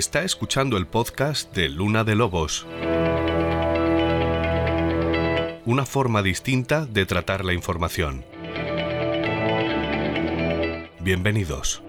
Está escuchando el podcast de Luna de Lobos. Una forma distinta de tratar la información. Bienvenidos.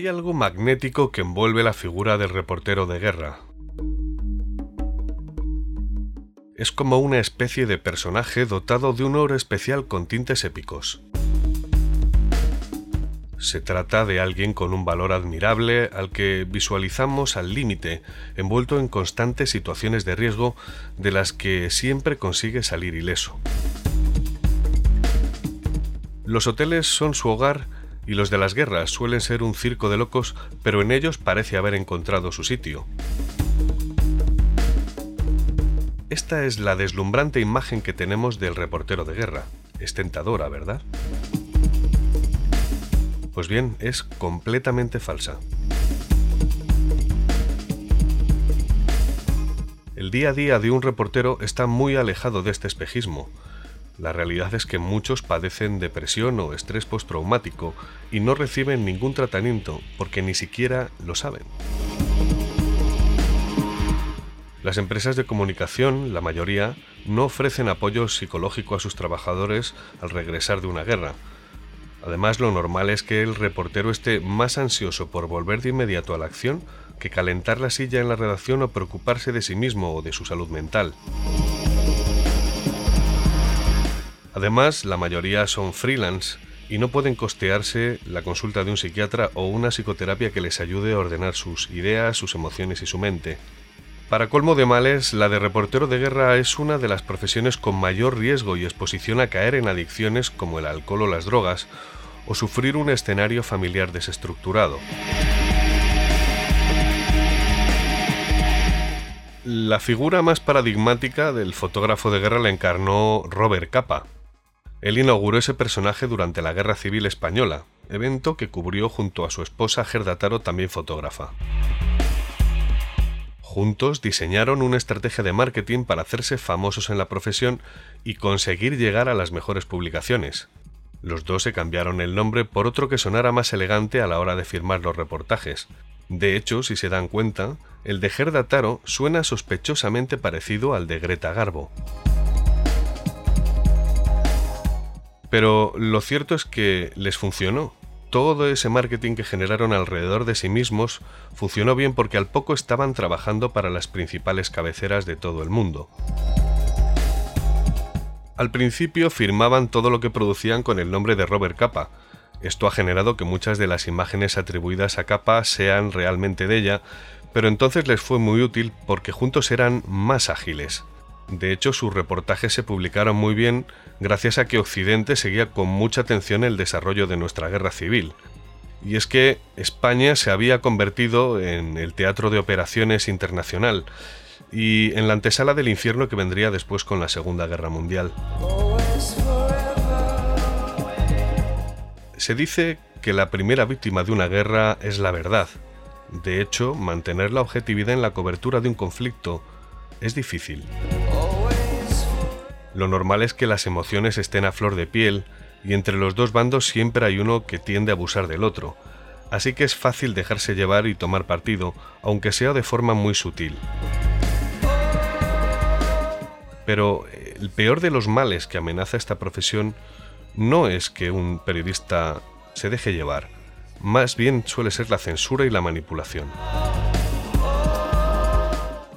Hay algo magnético que envuelve la figura del reportero de guerra. Es como una especie de personaje dotado de un oro especial con tintes épicos. Se trata de alguien con un valor admirable al que visualizamos al límite, envuelto en constantes situaciones de riesgo de las que siempre consigue salir ileso. Los hoteles son su hogar y los de las guerras suelen ser un circo de locos, pero en ellos parece haber encontrado su sitio. Esta es la deslumbrante imagen que tenemos del reportero de guerra. Es tentadora, ¿verdad? Pues bien, es completamente falsa. El día a día de un reportero está muy alejado de este espejismo, la realidad es que muchos padecen depresión o estrés postraumático y no reciben ningún tratamiento porque ni siquiera lo saben. Las empresas de comunicación, la mayoría, no ofrecen apoyo psicológico a sus trabajadores al regresar de una guerra. Además, lo normal es que el reportero esté más ansioso por volver de inmediato a la acción que calentar la silla en la redacción o preocuparse de sí mismo o de su salud mental. Además, la mayoría son freelance y no pueden costearse la consulta de un psiquiatra o una psicoterapia que les ayude a ordenar sus ideas, sus emociones y su mente. Para colmo de males, la de reportero de guerra es una de las profesiones con mayor riesgo y exposición a caer en adicciones como el alcohol o las drogas, o sufrir un escenario familiar desestructurado. La figura más paradigmática del fotógrafo de guerra la encarnó Robert Capa, él inauguró ese personaje durante la Guerra Civil Española, evento que cubrió junto a su esposa Gerda Taro, también fotógrafa. Juntos diseñaron una estrategia de marketing para hacerse famosos en la profesión y conseguir llegar a las mejores publicaciones. Los dos se cambiaron el nombre por otro que sonara más elegante a la hora de firmar los reportajes. De hecho, si se dan cuenta, el de Gerda Taro suena sospechosamente parecido al de Greta Garbo. Pero lo cierto es que les funcionó. Todo ese marketing que generaron alrededor de sí mismos funcionó bien porque al poco estaban trabajando para las principales cabeceras de todo el mundo. Al principio firmaban todo lo que producían con el nombre de Robert Capa. Esto ha generado que muchas de las imágenes atribuidas a Capa sean realmente de ella, pero entonces les fue muy útil porque juntos eran más ágiles. De hecho, sus reportajes se publicaron muy bien gracias a que Occidente seguía con mucha atención el desarrollo de nuestra guerra civil. Y es que España se había convertido en el teatro de operaciones internacional. y en la antesala del infierno que vendría después con la Segunda Guerra Mundial. Se dice que la primera víctima de una guerra es la verdad. De hecho, mantener la objetividad en la cobertura de un conflicto es difícil. Lo normal es que las emociones estén a flor de piel y entre los dos bandos siempre hay uno que tiende a abusar del otro, así que es fácil dejarse llevar y tomar partido, aunque sea de forma muy sutil. Pero el peor de los males que amenaza esta profesión no es que un periodista se deje llevar, más bien suele ser la censura y la manipulación.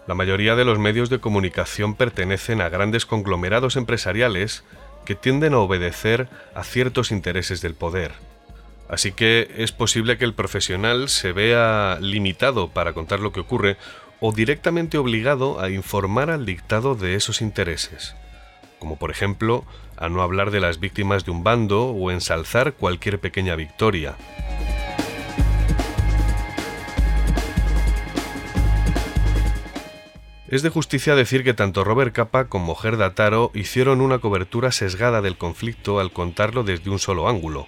La mayoría de los medios de comunicación pertenecen a grandes conglomerados empresariales que tienden a obedecer a ciertos intereses del poder. Así que es posible que el profesional se vea limitado para contar lo que ocurre o directamente obligado a informar al dictado de esos intereses, como por ejemplo a no hablar de las víctimas de un bando o ensalzar cualquier pequeña victoria. Es de justicia decir que tanto Robert Capa como Gerda Taro hicieron una cobertura sesgada del conflicto al contarlo desde un solo ángulo.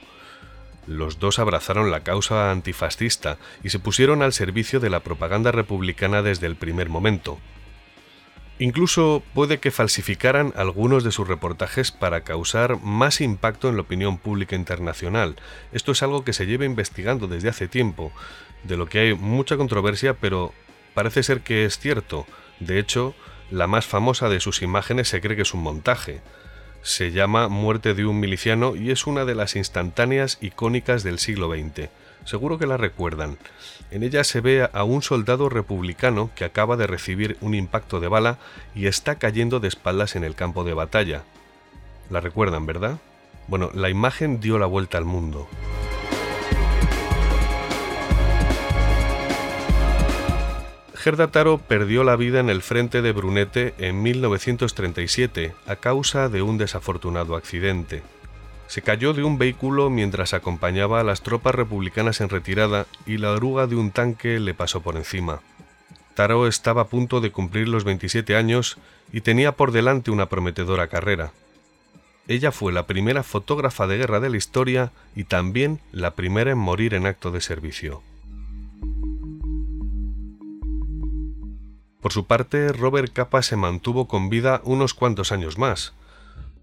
Los dos abrazaron la causa antifascista y se pusieron al servicio de la propaganda republicana desde el primer momento. Incluso puede que falsificaran algunos de sus reportajes para causar más impacto en la opinión pública internacional. Esto es algo que se lleva investigando desde hace tiempo, de lo que hay mucha controversia, pero parece ser que es cierto. De hecho, la más famosa de sus imágenes se cree que es un montaje. Se llama Muerte de un miliciano y es una de las instantáneas icónicas del siglo XX. Seguro que la recuerdan. En ella se ve a un soldado republicano que acaba de recibir un impacto de bala y está cayendo de espaldas en el campo de batalla. La recuerdan, ¿verdad? Bueno, la imagen dio la vuelta al mundo. Gerda Taro perdió la vida en el frente de Brunete en 1937 a causa de un desafortunado accidente. Se cayó de un vehículo mientras acompañaba a las tropas republicanas en retirada y la oruga de un tanque le pasó por encima. Taro estaba a punto de cumplir los 27 años y tenía por delante una prometedora carrera. Ella fue la primera fotógrafa de guerra de la historia y también la primera en morir en acto de servicio. Por su parte, Robert Capa se mantuvo con vida unos cuantos años más.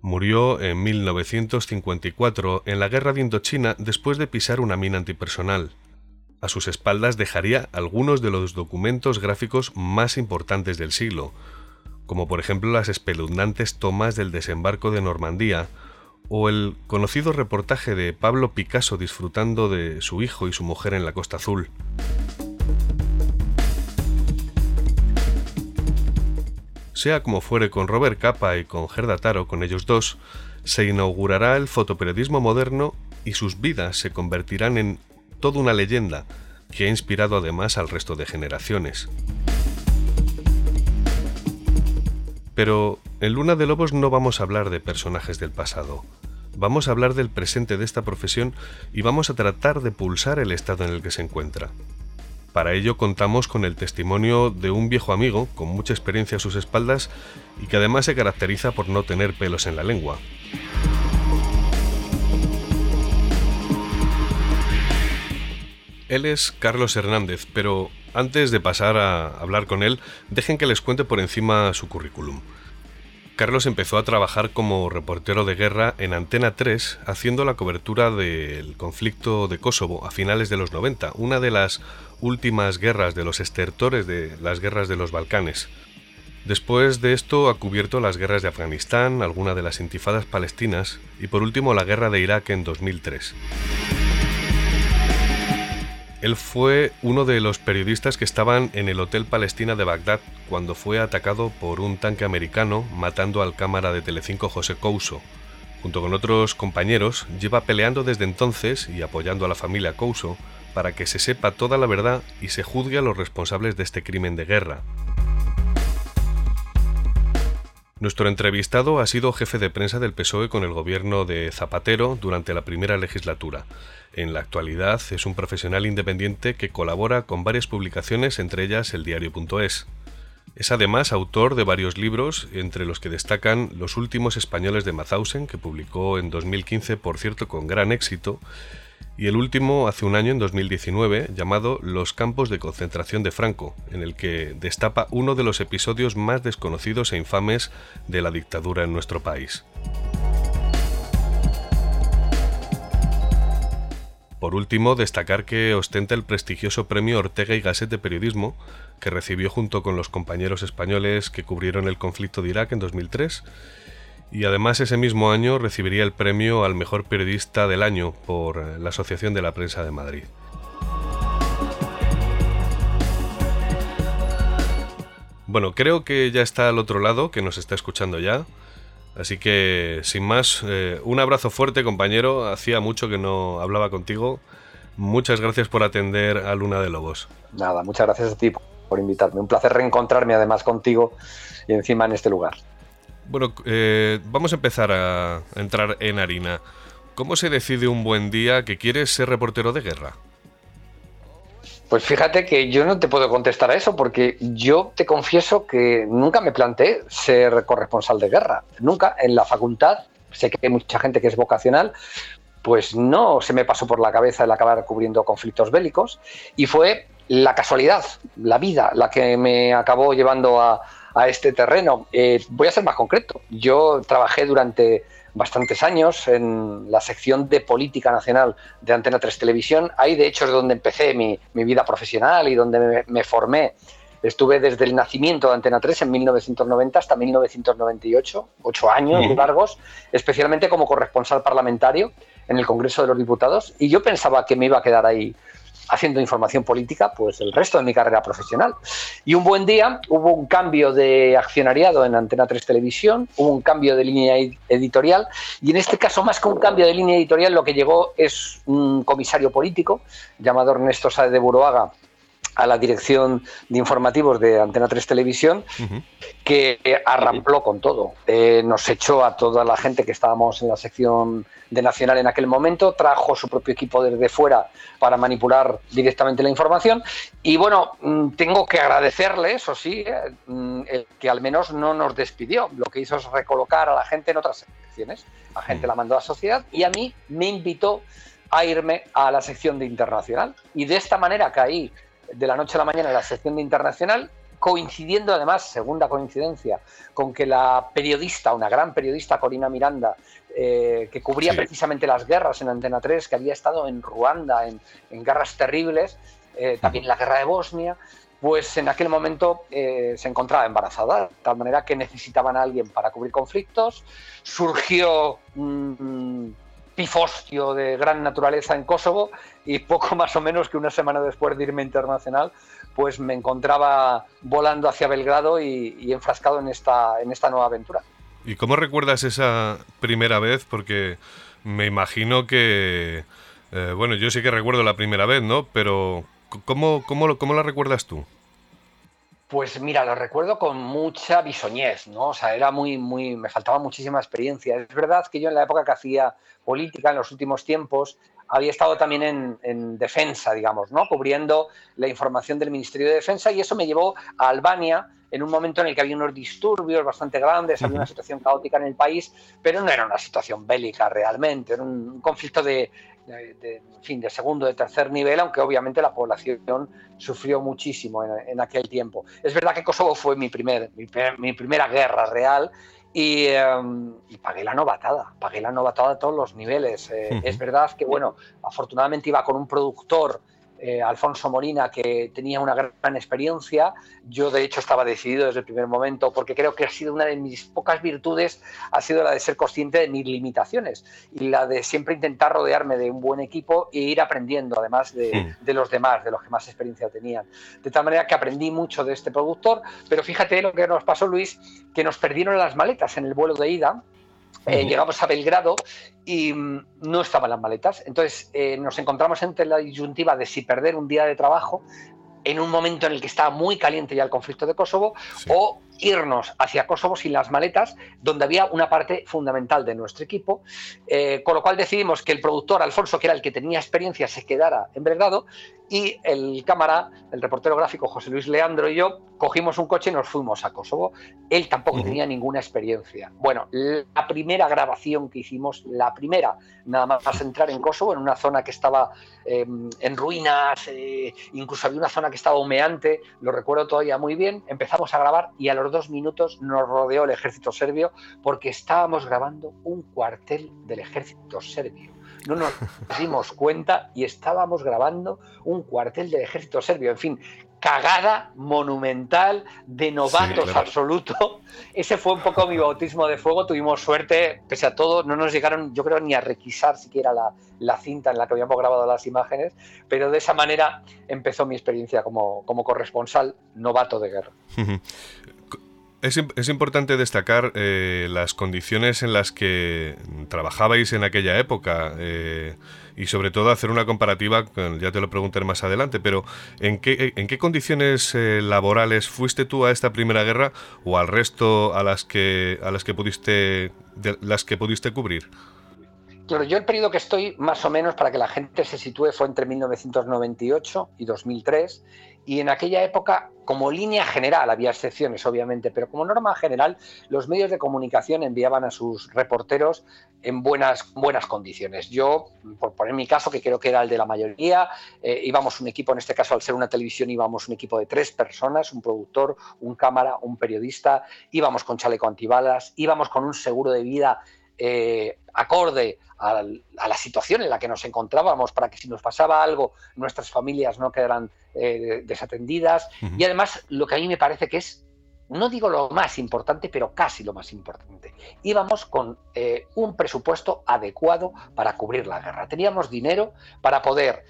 Murió en 1954 en la guerra de Indochina después de pisar una mina antipersonal. A sus espaldas dejaría algunos de los documentos gráficos más importantes del siglo, como por ejemplo las espeluznantes tomas del desembarco de Normandía o el conocido reportaje de Pablo Picasso disfrutando de su hijo y su mujer en la Costa Azul. Sea como fuere con Robert Capa y con Gerda Taro, con ellos dos, se inaugurará el fotoperiodismo moderno y sus vidas se convertirán en toda una leyenda que ha inspirado además al resto de generaciones. Pero en Luna de Lobos no vamos a hablar de personajes del pasado. Vamos a hablar del presente de esta profesión y vamos a tratar de pulsar el estado en el que se encuentra. Para ello contamos con el testimonio de un viejo amigo con mucha experiencia a sus espaldas y que además se caracteriza por no tener pelos en la lengua. Él es Carlos Hernández, pero antes de pasar a hablar con él, dejen que les cuente por encima su currículum. Carlos empezó a trabajar como reportero de guerra en Antena 3, haciendo la cobertura del conflicto de Kosovo a finales de los 90, una de las últimas guerras de los estertores de las guerras de los Balcanes. Después de esto ha cubierto las guerras de Afganistán, alguna de las intifadas palestinas y por último la guerra de Irak en 2003. Él fue uno de los periodistas que estaban en el Hotel Palestina de Bagdad cuando fue atacado por un tanque americano matando al cámara de Telecinco José Couso. Junto con otros compañeros, lleva peleando desde entonces y apoyando a la familia Couso para que se sepa toda la verdad y se juzgue a los responsables de este crimen de guerra. Nuestro entrevistado ha sido jefe de prensa del PSOE con el gobierno de Zapatero durante la primera legislatura. En la actualidad es un profesional independiente que colabora con varias publicaciones, entre ellas el diario.es. Es además autor de varios libros, entre los que destacan Los últimos españoles de Mauthausen, que publicó en 2015, por cierto, con gran éxito, y el último hace un año, en 2019, llamado Los campos de concentración de Franco, en el que destapa uno de los episodios más desconocidos e infames de la dictadura en nuestro país. Por último, destacar que ostenta el prestigioso premio Ortega y Gasset de Periodismo, que recibió junto con los compañeros españoles que cubrieron el conflicto de Irak en 2003, y además ese mismo año recibiría el premio al mejor periodista del año por la Asociación de la Prensa de Madrid. Bueno, creo que ya está al otro lado, que nos está escuchando ya. Así que, sin más, eh, un abrazo fuerte, compañero. Hacía mucho que no hablaba contigo. Muchas gracias por atender a Luna de Lobos. Nada, muchas gracias a ti por invitarme. Un placer reencontrarme además contigo y encima en este lugar. Bueno, eh, vamos a empezar a entrar en harina. ¿Cómo se decide un buen día que quieres ser reportero de guerra? Pues fíjate que yo no te puedo contestar a eso porque yo te confieso que nunca me planteé ser corresponsal de guerra. Nunca en la facultad, sé que hay mucha gente que es vocacional, pues no se me pasó por la cabeza el acabar cubriendo conflictos bélicos y fue la casualidad, la vida, la que me acabó llevando a, este terreno. Eh, voy a ser más concreto. Yo trabajé durante bastantes años en la sección de política nacional de Antena 3 Televisión. Ahí, de hecho, es donde empecé mi, vida profesional y donde me, formé. Estuve desde el nacimiento de Antena 3 en 1990 hasta 1998, ocho años largos, especialmente como corresponsal parlamentario en el Congreso de los Diputados. Y yo pensaba que me iba a quedar ahí haciendo información política pues el resto de mi carrera profesional. Y un buen día hubo un cambio de accionariado en Antena 3 Televisión, hubo un cambio de línea editorial y en este caso más que un cambio de línea editorial lo que llegó es un comisario político llamado Ernesto Saez de Buroaga a la dirección de informativos de Antena 3 Televisión, que arrampló con todo. Eh, nos echó a toda la gente que estábamos en la sección de Nacional en aquel momento, trajo su propio equipo desde fuera para manipular directamente la información. Y bueno, mm, tengo que agradecerle, eso sí, eh, mm, que al menos no nos despidió. Lo que hizo es recolocar a la gente en otras secciones. La gente la mandó a sociedad y a mí me invitó a irme a la sección de internacional. Y de esta manera caí de la noche a la mañana en la sección de internacional, coincidiendo además, segunda coincidencia, con que la periodista, una gran periodista, Corina Miranda, eh, que cubría precisamente las guerras en Antena 3, que había estado en Ruanda, en, guerras terribles, eh, también la guerra de Bosnia, pues en aquel momento eh, se encontraba embarazada, de tal manera que necesitaban a alguien para cubrir conflictos. Surgió un pifostio de gran naturaleza en Kosovo y poco más o menos que una semana después de irme internacional, pues me encontraba volando hacia Belgrado y, enfrascado en esta, en esta nueva aventura. ¿Y cómo recuerdas esa primera vez? Porque me imagino que, eh, bueno, yo sí que recuerdo la primera vez, ¿no? Pero ¿cómo, cómo, cómo la recuerdas tú? Pues mira, lo recuerdo con mucha bisoñez, ¿no? O sea, era muy, muy, me faltaba muchísima experiencia. Es verdad que yo en la época que hacía política, en los últimos tiempos, había estado también en, defensa, digamos, ¿no? Cubriendo la información del Ministerio de Defensa y eso me llevó a Albania en un momento en el que había unos disturbios bastante grandes, había una situación caótica en el país, pero no era una situación bélica realmente, era un conflicto de, de, fin, de segundo, de tercer nivel, aunque obviamente la población sufrió muchísimo en, aquel tiempo. Es verdad que Kosovo fue mi, primer, mi, primera guerra real em, y, pagué la novatada, pagué la novatada a todos los niveles. Eh, es verdad que, bueno, afortunadamente iba con un productor eh, Alfonso Molina, que tenía una gran experiencia. Yo, de hecho, estaba decidido desde el primer momento, porque creo que ha sido una de mis pocas virtudes, ha sido la de ser consciente de mis limitaciones y la de siempre intentar rodearme de un buen equipo e ir aprendiendo, además de, de los demás, de los que más experiencia tenían. De tal manera que aprendí mucho de este productor, pero fíjate lo que nos pasó, Luis, que nos perdieron las maletas en el vuelo de ida eh, llegamos a Belgrado y mm, no estaban las maletas. Entonces eh, nos encontramos entre la disyuntiva de si perder un día de trabajo en un momento en el que estaba muy caliente ya el conflicto de Kosovo o irnos hacia Kosovo sin las maletas, donde había una parte fundamental de nuestro equipo, eh, con lo cual decidimos que el productor Alfonso, que era el que tenía experiencia, se quedara en Belgrado y el cámara, el reportero gráfico José Luis Leandro y yo cogimos un coche y nos fuimos a Kosovo. Él tampoco tenía ninguna experiencia. Bueno, la primera grabación que hicimos, la primera, nada más entrar en Kosovo, en una zona que estaba em, en ruinas, eh, incluso había una zona que estaba humeante, lo recuerdo todavía muy bien, empezamos a grabar y a los dos minutos nos rodeó el ejército serbio porque estábamos grabando un cuartel del ejército serbio no nos dimos cuenta y estábamos grabando un cuartel del ejército serbio. En fin, cagada monumental de novatos absoluto. Ese fue un poco mi bautismo de fuego. Tuvimos suerte, pese a todo, no nos llegaron, yo creo, ni a requisar siquiera la, la cinta en la que habíamos grabado las imágenes, pero de esa manera empezó mi experiencia como, como corresponsal novato de guerra. Es, importante destacar eh, las condiciones en las que trabajabais en aquella época eh, y sobre todo hacer una comparativa, ya te lo preguntaré más adelante, pero ¿en qué, en qué condiciones eh, laborales fuiste tú a esta primera guerra o al resto a las que, a las que, pudiste, las que pudiste cubrir? Claro, yo el periodo que estoy, más o menos, para que la gente se sitúe, fue entre 1998 y 2003 y en aquella época, como línea general, había excepciones obviamente, pero como norma general, los medios de comunicación enviaban a sus reporteros en buenas, buenas condiciones. Yo, por poner mi caso, que creo que era el de la mayoría, eh, íbamos un equipo, en este caso al ser una televisión, íbamos un equipo de tres personas, un productor, un cámara, un periodista, íbamos con chaleco antibalas, íbamos con un seguro de vida eh, acorde a, la situación en la que nos encontrábamos para que si nos pasaba algo nuestras familias no quedaran eh, desatendidas. Y además lo que a mí me parece que es, no digo lo más importante, pero casi lo más importante, íbamos con eh, un presupuesto adecuado para cubrir la guerra. Teníamos dinero para poder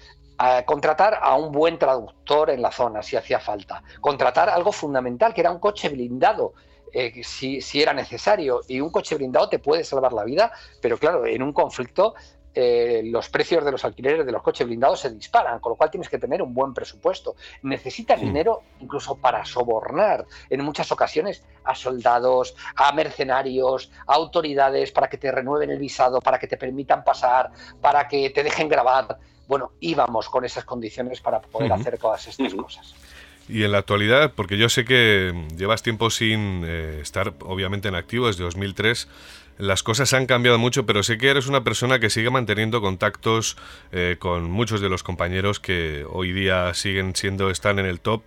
contratar a un buen traductor en la zona si hacía falta, contratar algo fundamental que era un coche blindado eh, si, era necesario. Y un coche blindado te puede salvar la vida, pero claro, en un conflicto eh, los precios de los alquileres de los coches blindados se disparan, con lo cual tienes que tener un buen presupuesto. Necesitas dinero incluso para sobornar en muchas ocasiones a soldados, a mercenarios, a autoridades para que te renueven el visado, para que te permitan pasar, para que te dejen grabar. Bueno, íbamos con esas condiciones para poder hacer todas estas cosas. Y en la actualidad, porque yo sé que llevas tiempo sin eh, estar obviamente en activo desde 2003, las cosas han cambiado mucho, pero sé que eres una persona que sigue manteniendo contactos eh, con muchos de los compañeros que hoy día siguen siendo, están en el top.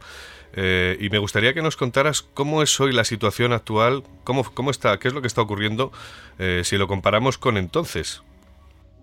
Eh, y me gustaría que nos contaras cómo es hoy la situación actual, cómo, cómo está, qué es lo que está ocurriendo si lo comparamos con entonces.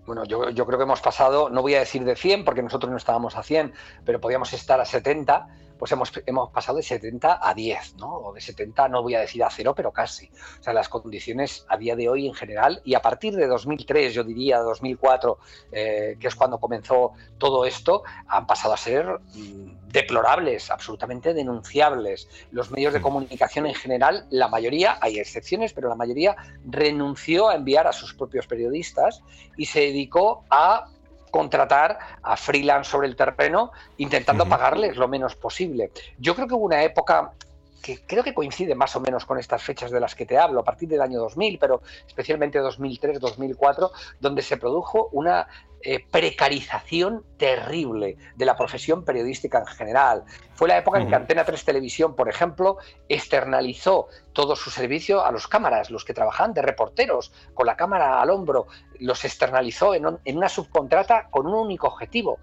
Bueno, yo, yo, creo que hemos pasado, no voy a decir de 100 porque nosotros no estábamos a 100, pero podíamos estar a 70 pues hemos, hemos pasado de 70 a 10, ¿no? O de 70, no voy a decir a cero, pero casi. O sea, las condiciones a día de hoy en general, y a partir de 2003, yo diría 2004, eh, que es cuando comenzó todo esto, han pasado a ser mm, deplorables, absolutamente denunciables. Los medios de mm. comunicación en general, la mayoría, hay excepciones, pero la mayoría renunció a enviar a sus propios periodistas y se dedicó a contratar a freelance sobre el terreno intentando pagarles lo menos posible. Yo creo que hubo una época que creo que coincide más o menos con estas fechas de las que te hablo, a partir del año 2000, pero especialmente 2003, 2004, donde se produjo una eh, precarización terrible de la profesión periodística en general. Fue la época en que Antena 3 Televisión, por ejemplo, externalizó todo su servicio a los cámaras, los que trabajaban de reporteros, con la cámara al hombro, los externalizó en una subcontrata con un único objetivo,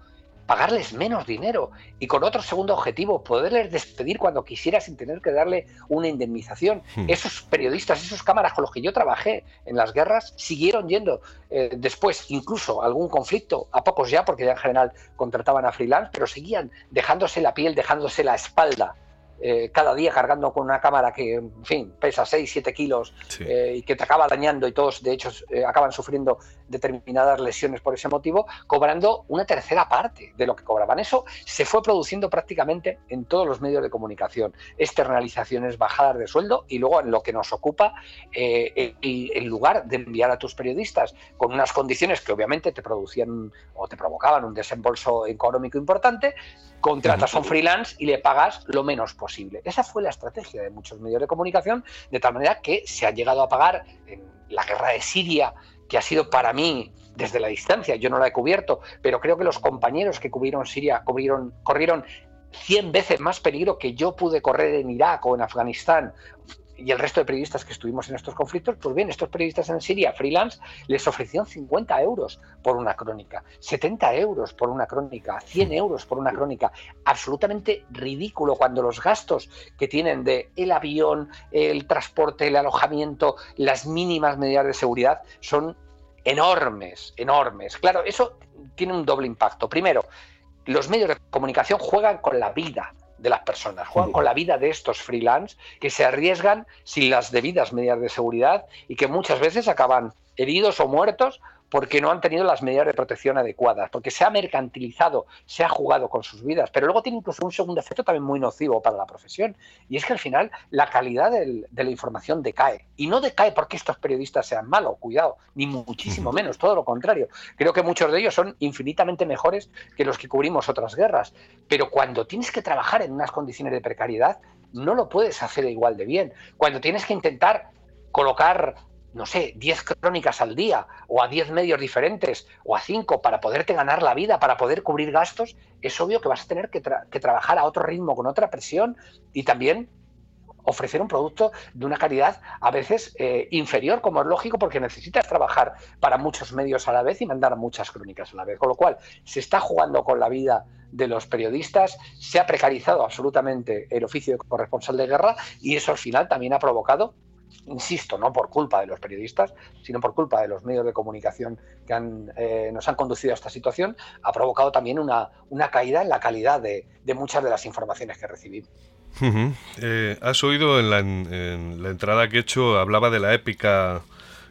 pagarles menos dinero y con otro segundo objetivo, poderles despedir cuando quisiera sin tener que darle una indemnización. Hmm. Esos periodistas, esos cámaras con los que yo trabajé en las guerras, siguieron yendo eh, después, incluso algún conflicto, a pocos ya, porque ya en general contrataban a freelance, pero seguían dejándose la piel, dejándose la espalda eh, cada día cargando con una cámara que, en fin, pesa 6, 7 kilos eh, y que te acaba dañando y todos, de hecho, eh, acaban sufriendo determinadas lesiones por ese motivo, cobrando una tercera parte de lo que cobraban. Eso se fue produciendo prácticamente en todos los medios de comunicación. Externalizaciones, bajadas de sueldo y luego en lo que nos ocupa, en lugar de enviar a tus periodistas con unas condiciones que obviamente te producían o te provocaban un desembolso económico importante, contratas a un freelance y le pagas lo menos posible Esa fue la estrategia de muchos medios de comunicación, de tal manera que se ha llegado a pagar en la guerra de Siria, que ha sido para mí desde la distancia, yo no la he cubierto, pero creo que los compañeros que cubrieron Siria corrieron 100 veces más peligro que yo pude correr en Irak o en Afganistán y el resto de periodistas que estuvimos en estos conflictos, pues bien, estos periodistas en Siria, freelance, les ofrecieron 50 euros por una crónica, 70 euros por una crónica, 100 euros por una crónica. Absolutamente ridículo cuando los gastos que tienen de el avión, el transporte, el alojamiento, las mínimas medidas de seguridad son enormes, enormes. Claro, eso tiene un doble impacto. Primero, los medios de comunicación juegan con la vida de las personas, juegan con la vida de estos freelance que se arriesgan sin las debidas medidas de seguridad y que muchas veces acaban heridos o muertos porque no han tenido las medidas de protección adecuadas, porque se ha mercantilizado, se ha jugado con sus vidas, pero luego tiene incluso un segundo efecto también muy nocivo para la profesión, y es que al final la calidad de la información decae, y no decae porque estos periodistas sean malos, cuidado, ni muchísimo menos, todo lo contrario. Creo que muchos de ellos son infinitamente mejores que los que cubrimos otras guerras, pero cuando tienes que trabajar en unas condiciones de precariedad, no lo puedes hacer igual de bien. Cuando tienes que intentar colocar no sé, 10 crónicas al día o a 10 medios diferentes o a 5 para poderte ganar la vida, para poder cubrir gastos, es obvio que vas a tener que, trabajar a otro ritmo, con otra presión y también ofrecer un producto de una calidad a veces eh, inferior, como es lógico, porque necesitas trabajar para muchos medios a la vez y mandar muchas crónicas a la vez. Con lo cual, se está jugando con la vida de los periodistas, se ha precarizado absolutamente el oficio de corresponsal de guerra y eso al final también ha provocado insisto, no por culpa de los periodistas, sino por culpa de los medios de comunicación que eh, nos han conducido a esta situación, ha provocado también una, caída en la calidad de, muchas de las informaciones que recibimos. Eh, has oído en la, entrada que he hecho, hablaba de la épica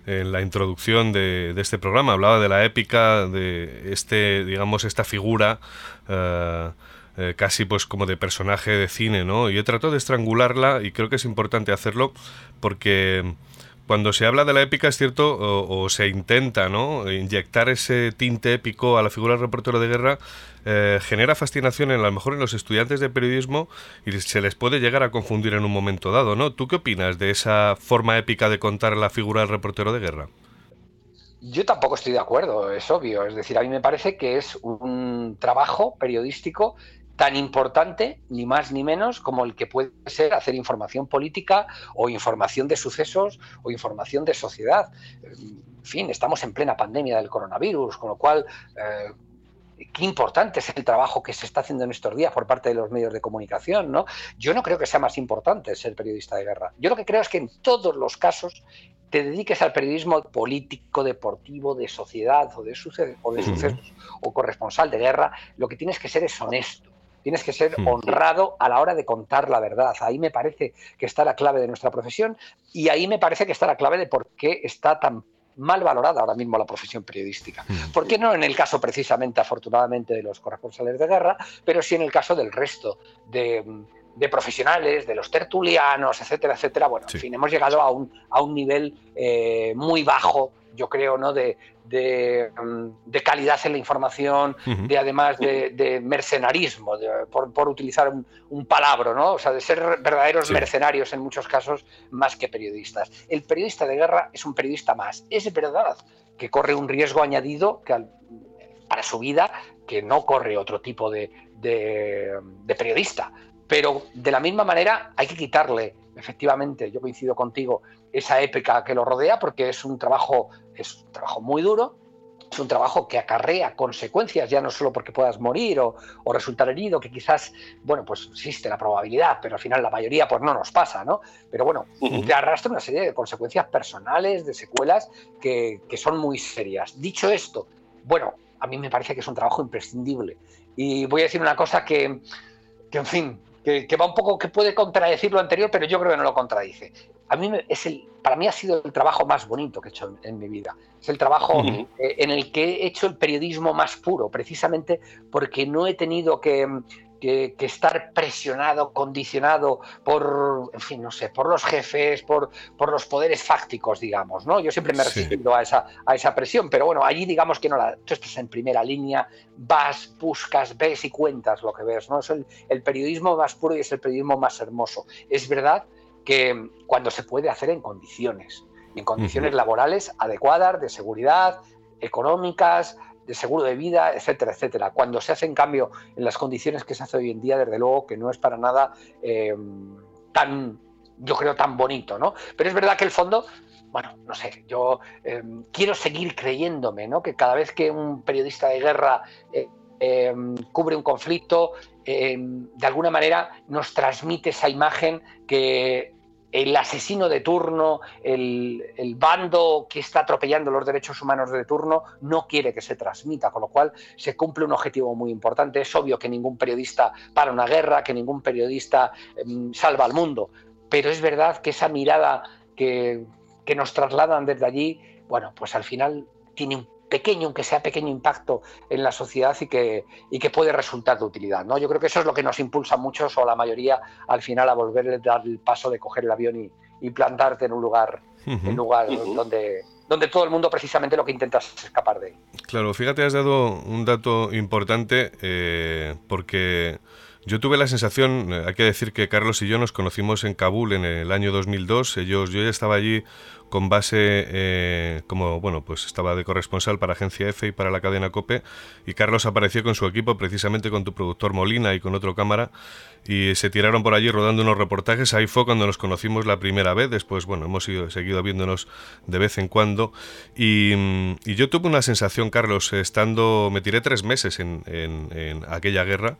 en la introducción de, este programa, hablaba de la épica de este, digamos, esta figura. Eh, eh, casi pues como de personaje de cine, ¿no? Y he tratado de estrangularla y creo que es importante hacerlo porque cuando se habla de la épica es cierto o, se intenta, ¿no? Inyectar ese tinte épico a la figura del reportero de guerra eh, genera fascinación en a lo mejor en los estudiantes de periodismo y se les puede llegar a confundir en un momento dado, ¿no? ¿Tú qué opinas de esa forma épica de contar la figura del reportero de guerra? Yo tampoco estoy de acuerdo, es obvio. Es decir, a mí me parece que es un trabajo periodístico tan importante, ni más ni menos, como el que puede ser hacer información política o información de sucesos o información de sociedad. En fin, estamos en plena pandemia del coronavirus, con lo cual... Eh, qué importante es el trabajo que se está haciendo en estos días por parte de los medios de comunicación, ¿no? Yo no creo que sea más importante ser periodista de guerra. Yo lo que creo es que en todos los casos te dediques al periodismo político, deportivo, de sociedad o de, o de sucesos o corresponsal de guerra, lo que tienes que ser es honesto. Tienes que ser hmm. honrado a la hora de contar la verdad. Ahí me parece que está la clave de nuestra profesión y ahí me parece que está la clave de por qué está tan mal valorada ahora mismo la profesión periodística. Hmm. ¿Por qué no en el caso precisamente, afortunadamente, de los corresponsales de guerra, pero sí en el caso del resto de, profesionales, de los tertulianos, etcétera, etcétera? Bueno, en fin, hemos llegado a un, a un nivel eh, muy bajo yo creo, ¿no? De, mm, calidad en la información, de además de, mercenarismo, por, utilizar un, palabra, ¿no? O sea, de ser verdaderos mercenarios en muchos casos más que periodistas. El periodista de guerra es un periodista más. Es verdad que corre un riesgo añadido que para su vida que no corre otro tipo de, de periodista. Pero de la misma manera hay que quitarle efectivamente, yo coincido contigo, esa épica que lo rodea, porque es un trabajo, es un trabajo muy duro, es un trabajo que acarrea consecuencias, ya no solo porque puedas morir o, resultar herido, que quizás, bueno, pues existe la probabilidad, pero al final la mayoría pues no nos pasa, ¿no? Pero bueno, te arrastra una serie de consecuencias personales, de secuelas, que, que son muy serias. Dicho esto, bueno, a mí me parece que es un trabajo imprescindible. Y voy a decir una cosa que, que en fin, que, va un poco, que puede contradecir lo anterior, pero yo creo que no lo contradice. A mí es el, para mí ha sido el trabajo más bonito que he hecho en, mi vida. Es el trabajo eh, en el que he hecho el periodismo más puro, precisamente porque no he tenido que, que, estar presionado, condicionado por, en fin, no sé, por los jefes, por, por los poderes fácticos, digamos, ¿no? Yo siempre me he resistido a, esa, a esa presión, pero bueno, allí digamos que no, la, tú estás en primera línea, vas, buscas, ves y cuentas lo que ves, ¿no? Es el, el periodismo más puro y es el periodismo más hermoso. Es verdad que cuando se puede hacer en condiciones, en condiciones laborales adecuadas, de seguridad, económicas, seguro de vida, etcétera, etcétera. Cuando se hace, en cambio, en las condiciones que se hace hoy en día, desde luego que no es para nada eh, tan, yo creo, tan bonito, ¿no? Pero es verdad que el fondo, bueno, no sé, yo eh, quiero seguir creyéndome, ¿no? Que cada vez que un periodista de guerra eh, cubre un conflicto, de alguna manera nos transmite esa imagen que el asesino de turno, el, bando que está atropellando los derechos humanos de turno, no quiere que se transmita, con lo cual se cumple un objetivo muy importante. Es obvio que ningún periodista para una guerra, que ningún periodista em, salva al mundo, pero es verdad que esa mirada que, que nos trasladan desde allí, bueno, pues al final tiene un pequeño, aunque sea pequeño impacto en la sociedad y que, y que puede resultar de utilidad. ¿no? Yo creo que eso es lo que nos impulsa a muchos o a la mayoría al final a volver a dar el paso de coger el avión y, plantarte en un lugar, en lugar donde, donde todo el mundo precisamente lo que intenta es escapar de. Claro, fíjate, has dado un dato importante eh, porque yo tuve la sensación, eh, hay que decir que Carlos y yo nos conocimos en Kabul en el año 2002. Ellos, yo ya estaba allí con base eh, como, bueno, pues estaba de corresponsal para Agencia F y para la cadena COPE. Y Carlos apareció con su equipo, precisamente con tu productor Molina y con otro cámara. Y se tiraron por allí rodando unos reportajes. Ahí fue cuando nos conocimos la primera vez. Después, bueno, hemos ido, seguido viéndonos de vez en cuando. Y, mm, yo tuve una sensación, Carlos, estando. Me tiré tres meses en, en aquella guerra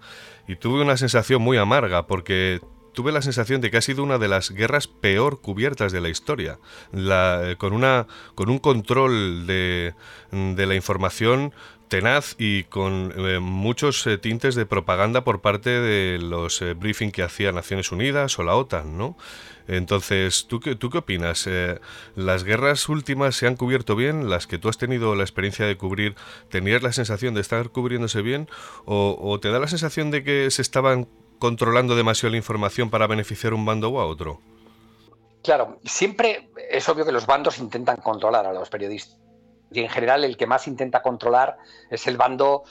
y tuve una sensación muy amarga porque tuve la sensación de que ha sido una de las guerras peor cubiertas de la historia, la, con, una, con un control de, de la información tenaz y con eh, muchos eh, tintes de propaganda por parte de los eh, briefings que hacía Naciones Unidas o la OTAN, ¿no? Entonces, ¿tú qué, tú qué opinas? ¿Las guerras últimas se han cubierto bien? ¿Las que tú has tenido la experiencia de cubrir, tenías la sensación de estar cubriéndose bien? ¿O, o te da la sensación de que se estaban controlando demasiado la información para beneficiar un bando u a otro? Claro, siempre es obvio que los bandos intentan controlar a los periodistas y en general el que más intenta controlar es el bando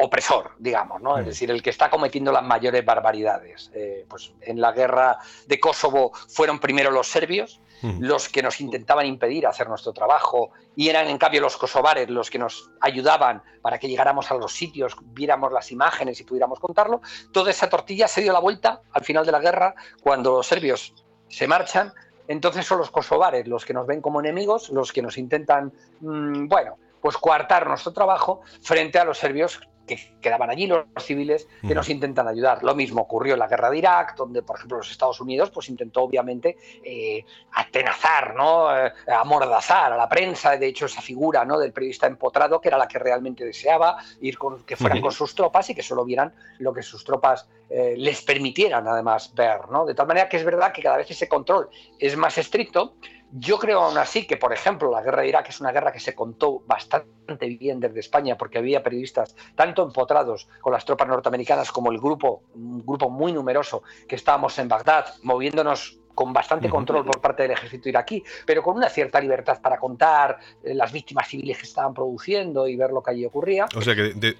opresor, digamos, ¿no? Es decir, el que está cometiendo las mayores barbaridades. Eh, pues en la guerra de Kosovo fueron primero los serbios, los que nos intentaban impedir hacer nuestro trabajo, y eran en cambio los kosovares los que nos ayudaban para que llegáramos a los sitios, viéramos las imágenes y pudiéramos contarlo. Toda esa tortilla se dio la vuelta al final de la guerra, cuando los serbios se marchan, entonces son los kosovares los que nos ven como enemigos, los que nos intentan, mm, bueno, pues coartar nuestro trabajo frente a los serbios que quedaban allí los civiles que nos intentan ayudar. Lo mismo ocurrió en la guerra de Irak, donde, por ejemplo, los Estados Unidos pues intentó, obviamente, eh, atenazar, ¿no? Eh, amordazar a la prensa. De hecho, esa figura ¿no? del periodista empotrado, que era la que realmente deseaba ir con, que fueran con sus tropas y que solo vieran lo que sus tropas eh, les permitieran, además, ver. ¿no? De tal manera que es verdad que cada vez ese control es más estricto yo creo aún así que, por ejemplo, la guerra de Irak es una guerra que se contó bastante bien desde España porque había periodistas tanto empotrados con las tropas norteamericanas como el grupo, un grupo muy numeroso que estábamos en Bagdad, moviéndonos con bastante control por parte del ejército iraquí, pero con una cierta libertad para contar eh, las víctimas civiles que estaban produciendo y ver lo que allí ocurría. O sea que de,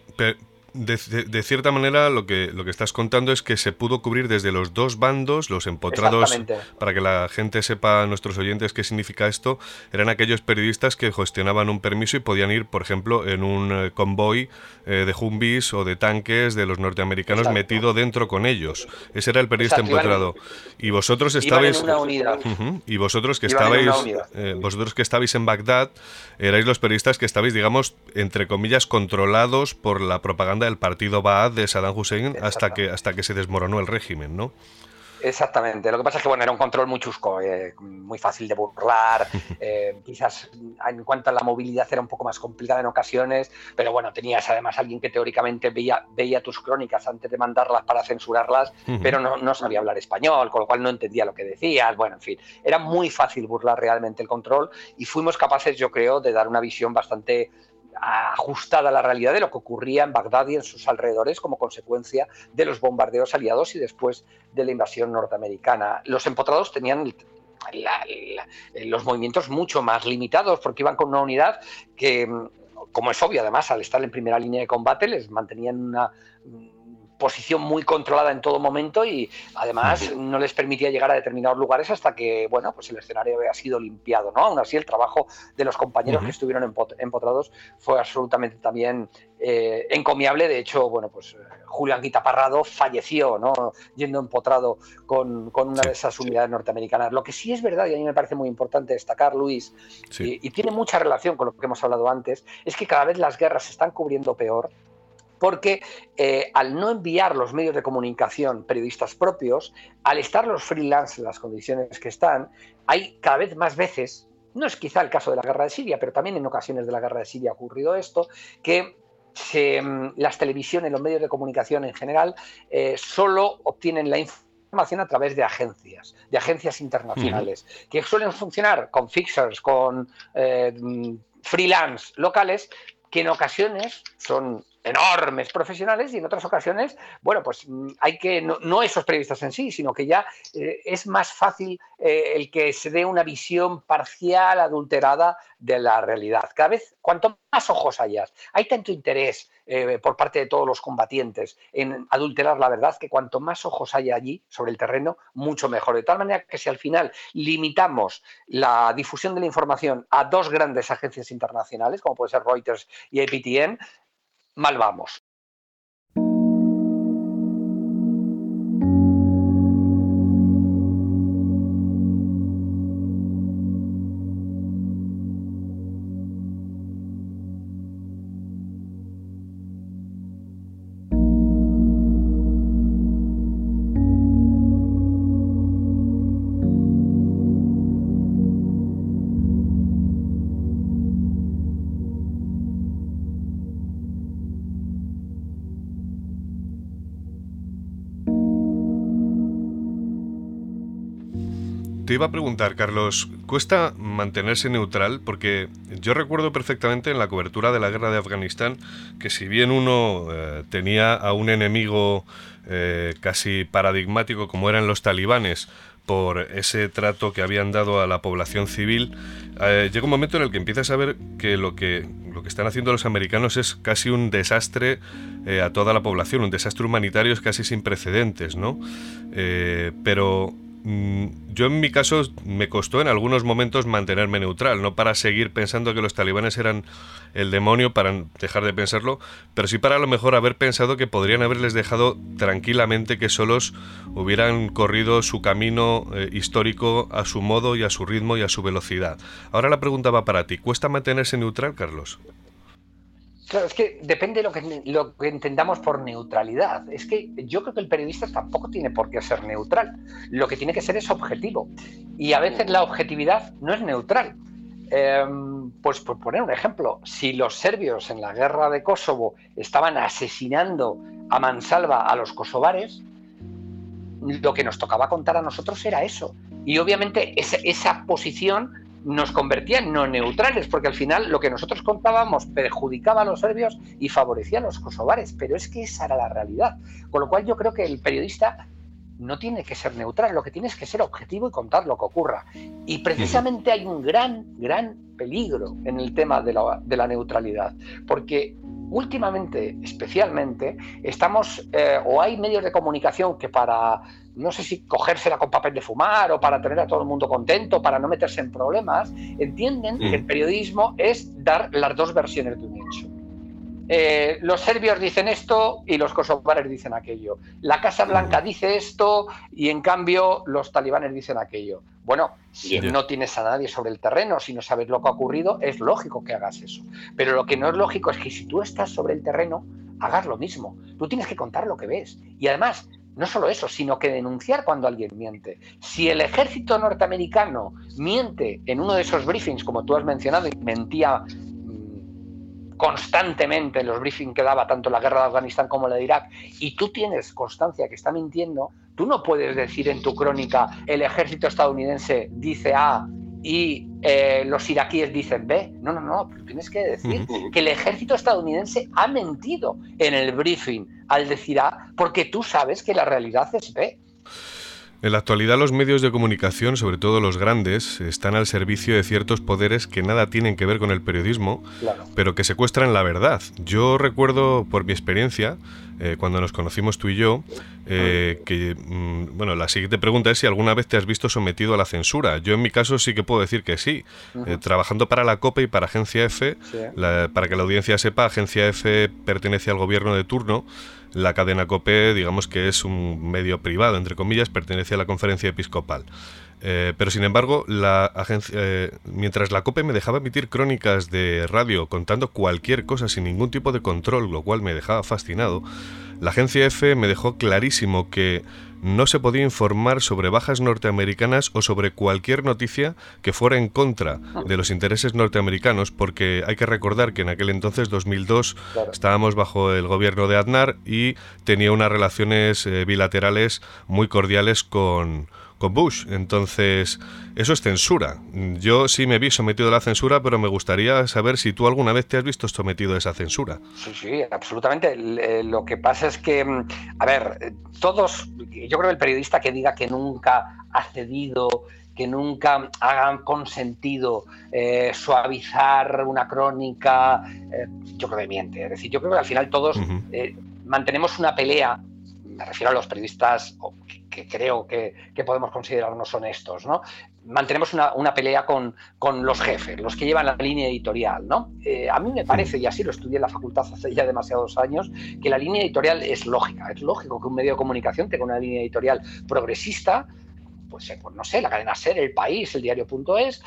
cierta manera lo que, lo que estás contando es que se pudo cubrir desde los dos bandos, los empotrados, para que la gente sepa, nuestros oyentes, qué significa esto, eran aquellos periodistas que gestionaban un permiso y podían ir, por ejemplo, en un eh, convoy eh, de Humvees o de tanques de los norteamericanos metido dentro con ellos. Ese era el periodista empotrado. Y vosotros estabais... y vosotros que estabais... Eh, vosotros que estabais en Bagdad, erais los periodistas que estabais, digamos, entre comillas, controlados por la propaganda del partido Baath de Saddam Hussein hasta que, hasta que se desmoronó el régimen, ¿no? Exactamente. Lo que pasa es que bueno, era un control muy chusco, eh, muy fácil de burlar. Eh, quizás en cuanto a la movilidad era un poco más complicada en ocasiones, pero bueno, tenías además alguien que teóricamente veía, veía tus crónicas antes de mandarlas para censurarlas, pero no, no, sabía hablar español, con lo cual no entendía lo que decías. Bueno, en fin, era muy fácil burlar realmente el control y fuimos capaces, yo creo, de dar una visión bastante ajustada a la realidad de lo que ocurría en Bagdad y en sus alrededores como consecuencia de los bombardeos aliados y después de la invasión norteamericana. Los empotrados tenían los movimientos mucho más limitados porque iban con una unidad que, como es obvio además, al estar en primera línea de combate les mantenían una posición muy controlada en todo momento y además no les permitía llegar a determinados lugares hasta que bueno pues el escenario había sido limpiado no aún así el trabajo de los compañeros que estuvieron empotrados fue absolutamente también eh, encomiable. De hecho bueno pues Julián Guitaparrado falleció no yendo empotrado con, una de esas unidades norteamericanas. Lo que sí es verdad y a mí me parece muy importante destacar Luis y, y tiene mucha relación con lo que hemos hablado antes es que cada vez las guerras se están cubriendo peor porque eh, al no enviar los medios de comunicación periodistas propios, al estar los freelance en las condiciones que están, hay cada vez más veces, no es quizá el caso de la guerra de Siria, pero también en ocasiones de la guerra de Siria ha ocurrido esto, que mm, las televisiones, los medios de comunicación en general, eh, solo obtienen la información a través de agencias, de agencias internacionales, que suelen funcionar con fixers, con eh, mm, freelance locales, que en ocasiones son enormes profesionales y en otras ocasiones, bueno, pues mm, hay que, no, esos periodistas en sí, sino que ya eh, es más fácil eh, el que se dé una visión parcial, adulterada de la realidad. Cada vez, cuanto más ojos hayas, hay tanto interés eh, por parte de todos los combatientes en adulterar la verdad que cuanto más ojos haya allí sobre el terreno, mucho mejor. De tal manera que si al final limitamos la difusión de la información a dos grandes agencias internacionales, como puede ser Reuters y APTN, mal vamos. Te iba a preguntar, Carlos, ¿cuesta mantenerse neutral? Porque yo recuerdo perfectamente en la cobertura de la guerra de Afganistán que si bien uno eh, tenía a un enemigo eh, casi paradigmático como eran los talibanes, por ese trato que habían dado a la población civil, eh, llega un momento en el que empiezas a ver que lo que, lo que están haciendo los americanos es casi un desastre a toda la población, un desastre humanitario es casi sin precedentes, ¿no? pero yo en mi caso me costó en algunos momentos mantenerme neutral, no para seguir pensando que los talibanes eran el demonio, para dejar de pensarlo, pero sí para a lo mejor haber pensado que podrían haberles dejado tranquilamente que solos hubieran corrido su camino eh, histórico a su modo y a su ritmo y a su velocidad. Ahora la pregunta va para ti, ¿cuesta mantenerse neutral, Carlos? Claro, es que depende de lo que, lo que entendamos por neutralidad. Es que yo creo que el periodista tampoco tiene por qué ser neutral. Lo que tiene que ser es objetivo. Y a veces la objetividad no es neutral. Em, pues por poner un ejemplo, si los serbios en la guerra de Kosovo estaban asesinando a mansalva a los kosovares, lo que nos tocaba contar a nosotros era eso. Y obviamente esa, esa posición nos convertían no neutrales, porque al final lo que nosotros contábamos perjudicaba a los serbios y favorecía a los kosovares, pero es que esa era la realidad. Con lo cual yo creo que el periodista no tiene que ser neutral, lo que tiene es que ser objetivo y contar lo que ocurra. Y precisamente hay un gran, gran peligro en el tema de la, de la neutralidad, porque últimamente, especialmente, estamos eh, o hay medios de comunicación que para no sé si cogérsela con papel de fumar o para tener a todo el mundo contento, para no meterse en problemas, entienden que el periodismo es dar las dos versiones de un hecho. Eh, los serbios dicen esto y los kosovares dicen aquello. La Casa Blanca dice esto y en cambio los talibanes dicen aquello. Bueno, si no tienes a nadie sobre el terreno, si no sabes lo que ha ocurrido, es lógico que hagas eso. Pero lo que no es lógico es que si tú estás sobre el terreno, hagas lo mismo. Tú tienes que contar lo que ves. Y además, no solo eso, sino que denunciar cuando alguien miente. Si el ejército norteamericano miente en uno de esos briefings, como tú has mencionado, y mentía constantemente en los briefings que daba tanto la guerra de Afganistán como la de Irak, y tú tienes constancia que está mintiendo, tú no puedes decir en tu crónica el ejército estadounidense dice A y eh, los iraquíes dicen B. No, no, no, tienes que decir que el ejército estadounidense ha mentido en el briefing al decir A, porque tú sabes que la realidad es B. En la actualidad los medios de comunicación, sobre todo los grandes, están al servicio de ciertos poderes que nada tienen que ver con el periodismo, pero que secuestran la verdad. Yo recuerdo por mi experiencia, eh, cuando nos conocimos tú y yo, eh, que, mm, bueno, la siguiente pregunta es si alguna vez te has visto sometido a la censura. Yo en mi caso sí que puedo decir que sí. Eh, trabajando para la COPE y para Agencia F, para que la audiencia sepa, Agencia F pertenece al gobierno de turno la cadena COPE, digamos que es un medio privado, entre comillas, pertenece a la conferencia episcopal. Eh, pero sin embargo, la agencia, eh, mientras la COPE me dejaba emitir crónicas de radio contando cualquier cosa sin ningún tipo de control, lo cual me dejaba fascinado, la agencia F me dejó clarísimo que no se podía informar sobre bajas norteamericanas o sobre cualquier noticia que fuera en contra de los intereses norteamericanos, porque hay que recordar que en aquel entonces, 2002, estábamos bajo el gobierno de Aznar y tenía unas relaciones eh, bilaterales muy cordiales con, con Bush. Entonces, eso es censura. Yo sí me vi sometido a la censura, pero me gustaría saber si tú alguna vez te has visto sometido a esa censura. Sí, sí, absolutamente. Eh, lo que pasa es que, mm, a ver, todos, yo creo que el periodista que diga que nunca ha cedido que nunca hagan consentido eh, suavizar una crónica, eh, yo creo que miente. Es decir, yo creo que al final todos mantenemos una pelea me refiero a los periodistas que, creo que, podemos considerarnos honestos, ¿no? Mantenemos una, pelea con, los jefes, los que llevan la línea editorial, ¿no? Eh, a mí me parece, y así lo estudié en la facultad hace ya demasiados años, que la línea editorial es lógica. Es lógico que un medio de comunicación tenga una línea editorial progresista, pues, eh, pues no sé, la cadena SER, El País, el diario.es,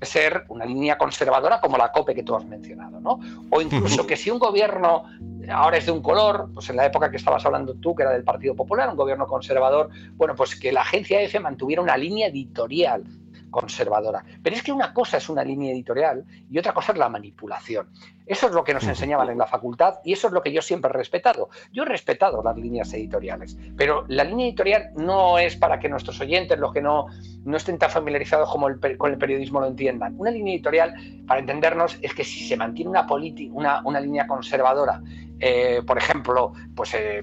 ser una línea conservadora como la COPE que tú has mencionado, ¿no? O incluso que si un gobierno ahora es de un color, pues en la época que estabas hablando tú, que era del Partido Popular, un gobierno conservador, bueno, pues que la agencia EFE mantuviera una línea editorial conservadora. Pero es que una cosa es una línea editorial y otra cosa es la manipulación. Eso es lo que nos enseñaban en la facultad y eso es lo que yo siempre he respetado. Yo he respetado las líneas editoriales, pero la línea editorial no es para que nuestros oyentes, los que no, no estén tan familiarizados como el, con el periodismo, lo entiendan. Una línea editorial, para entendernos, es que si se mantiene una, una, una línea conservadora, eh, por ejemplo, pues, eh,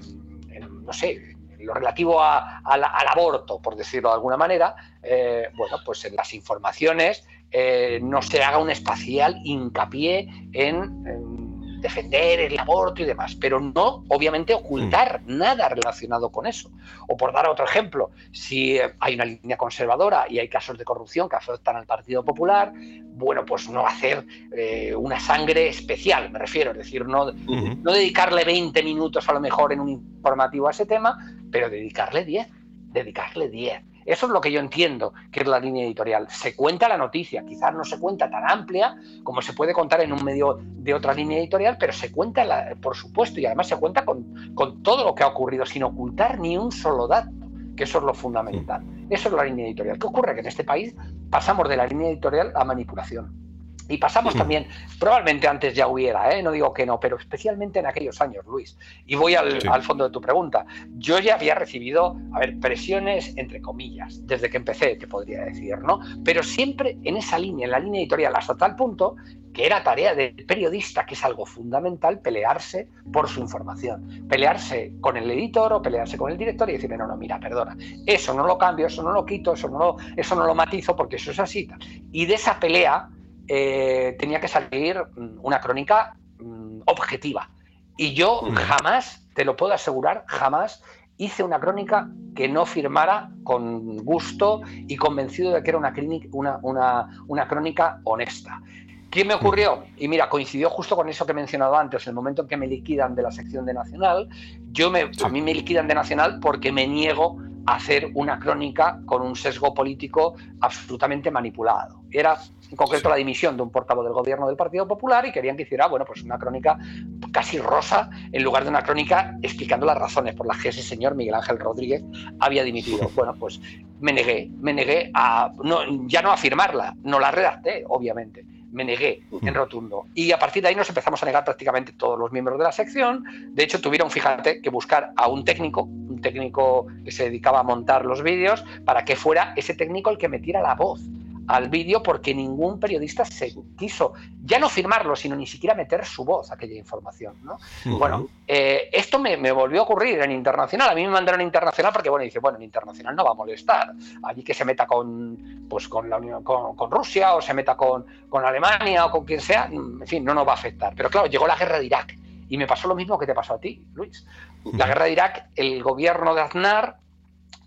no sé, lo relativo al aborto, por decirlo de alguna manera, eh, bueno, pues en las informaciones eh, no se haga un espacial hincapié en defender el aborto y demás, pero no, obviamente, ocultar mm. nada relacionado con eso. O por dar otro ejemplo, si hay una línea conservadora y hay casos de corrupción que afectan al Partido Popular, bueno, pues no hacer eh, una sangre especial, me refiero, es decir, no, no dedicarle 20 minutos a lo mejor en un informativo a ese tema, pero dedicarle 10, dedicarle 10 eso es lo que yo entiendo que es la línea editorial. Se cuenta la noticia, quizás no se cuenta tan amplia como se puede contar en un medio de otra línea editorial, pero se cuenta, por supuesto, y además se cuenta con, con todo lo que ha ocurrido, sin ocultar ni un solo dato, que eso es lo fundamental. Eso es la línea editorial. ¿Qué ocurre? Que en este país pasamos de la línea editorial a manipulación. Y pasamos también, probablemente antes ya hubiera, ¿eh? no digo que no, pero especialmente en aquellos años, Luis. Y voy al, fondo de tu pregunta. Yo ya había recibido, a ver, presiones entre comillas, desde que empecé, te podría decir, ¿no? Pero siempre en esa línea, en la línea editorial, hasta tal punto que era tarea del periodista, que es algo fundamental, pelearse por su información. Pelearse con el editor o pelearse con el director y decirle, no, no, mira, perdona, eso no lo cambio, eso no lo quito, eso no lo, eso no lo matizo porque eso es así. Y de esa pelea eh, tenía que salir mm, una crónica mm, objetiva. Y yo jamás, te lo puedo asegurar, jamás hice una crónica que no firmara con gusto y convencido de que era una, una, una, crónica honesta. ¿Qué me ocurrió? Y mira, coincidió justo con eso que he mencionado antes, el momento en que me liquidan de la sección de Nacional. Yo me, A mí me liquidan de Nacional porque me niego a hacer una crónica con un sesgo político absolutamente manipulado. Era en concreto la dimisión de un portavoz del gobierno del Partido Popular y querían que hiciera, bueno, pues una crónica casi rosa en lugar de una crónica explicando las razones por las que ese señor Miguel Ángel Rodríguez había dimitido. Bueno, pues me negué, me negué a, no, ya no a firmarla, no la redacté, obviamente, me negué en rotundo. Y a partir de ahí nos empezamos a negar prácticamente todos los miembros de la sección. De hecho, tuvieron, fíjate, que buscar a un técnico, un técnico que se dedicaba a montar los vídeos, para que fuera ese técnico el que metiera la voz al vídeo porque ningún periodista se quiso ya no firmarlo, sino ni siquiera meter su voz a aquella información. ¿no? Bueno, eh, esto me, volvió a ocurrir en internacional. A mí me mandaron a internacional porque, bueno, dice, bueno, en internacional no va a molestar. Allí que se meta con, pues, con, la Unión, con, Rusia o se meta con, con Alemania o con quien sea, en fin, no nos va a afectar. Pero claro, llegó la guerra de Irak y me pasó lo mismo que te pasó a ti, Luis. La guerra de Irak, el gobierno de Aznar,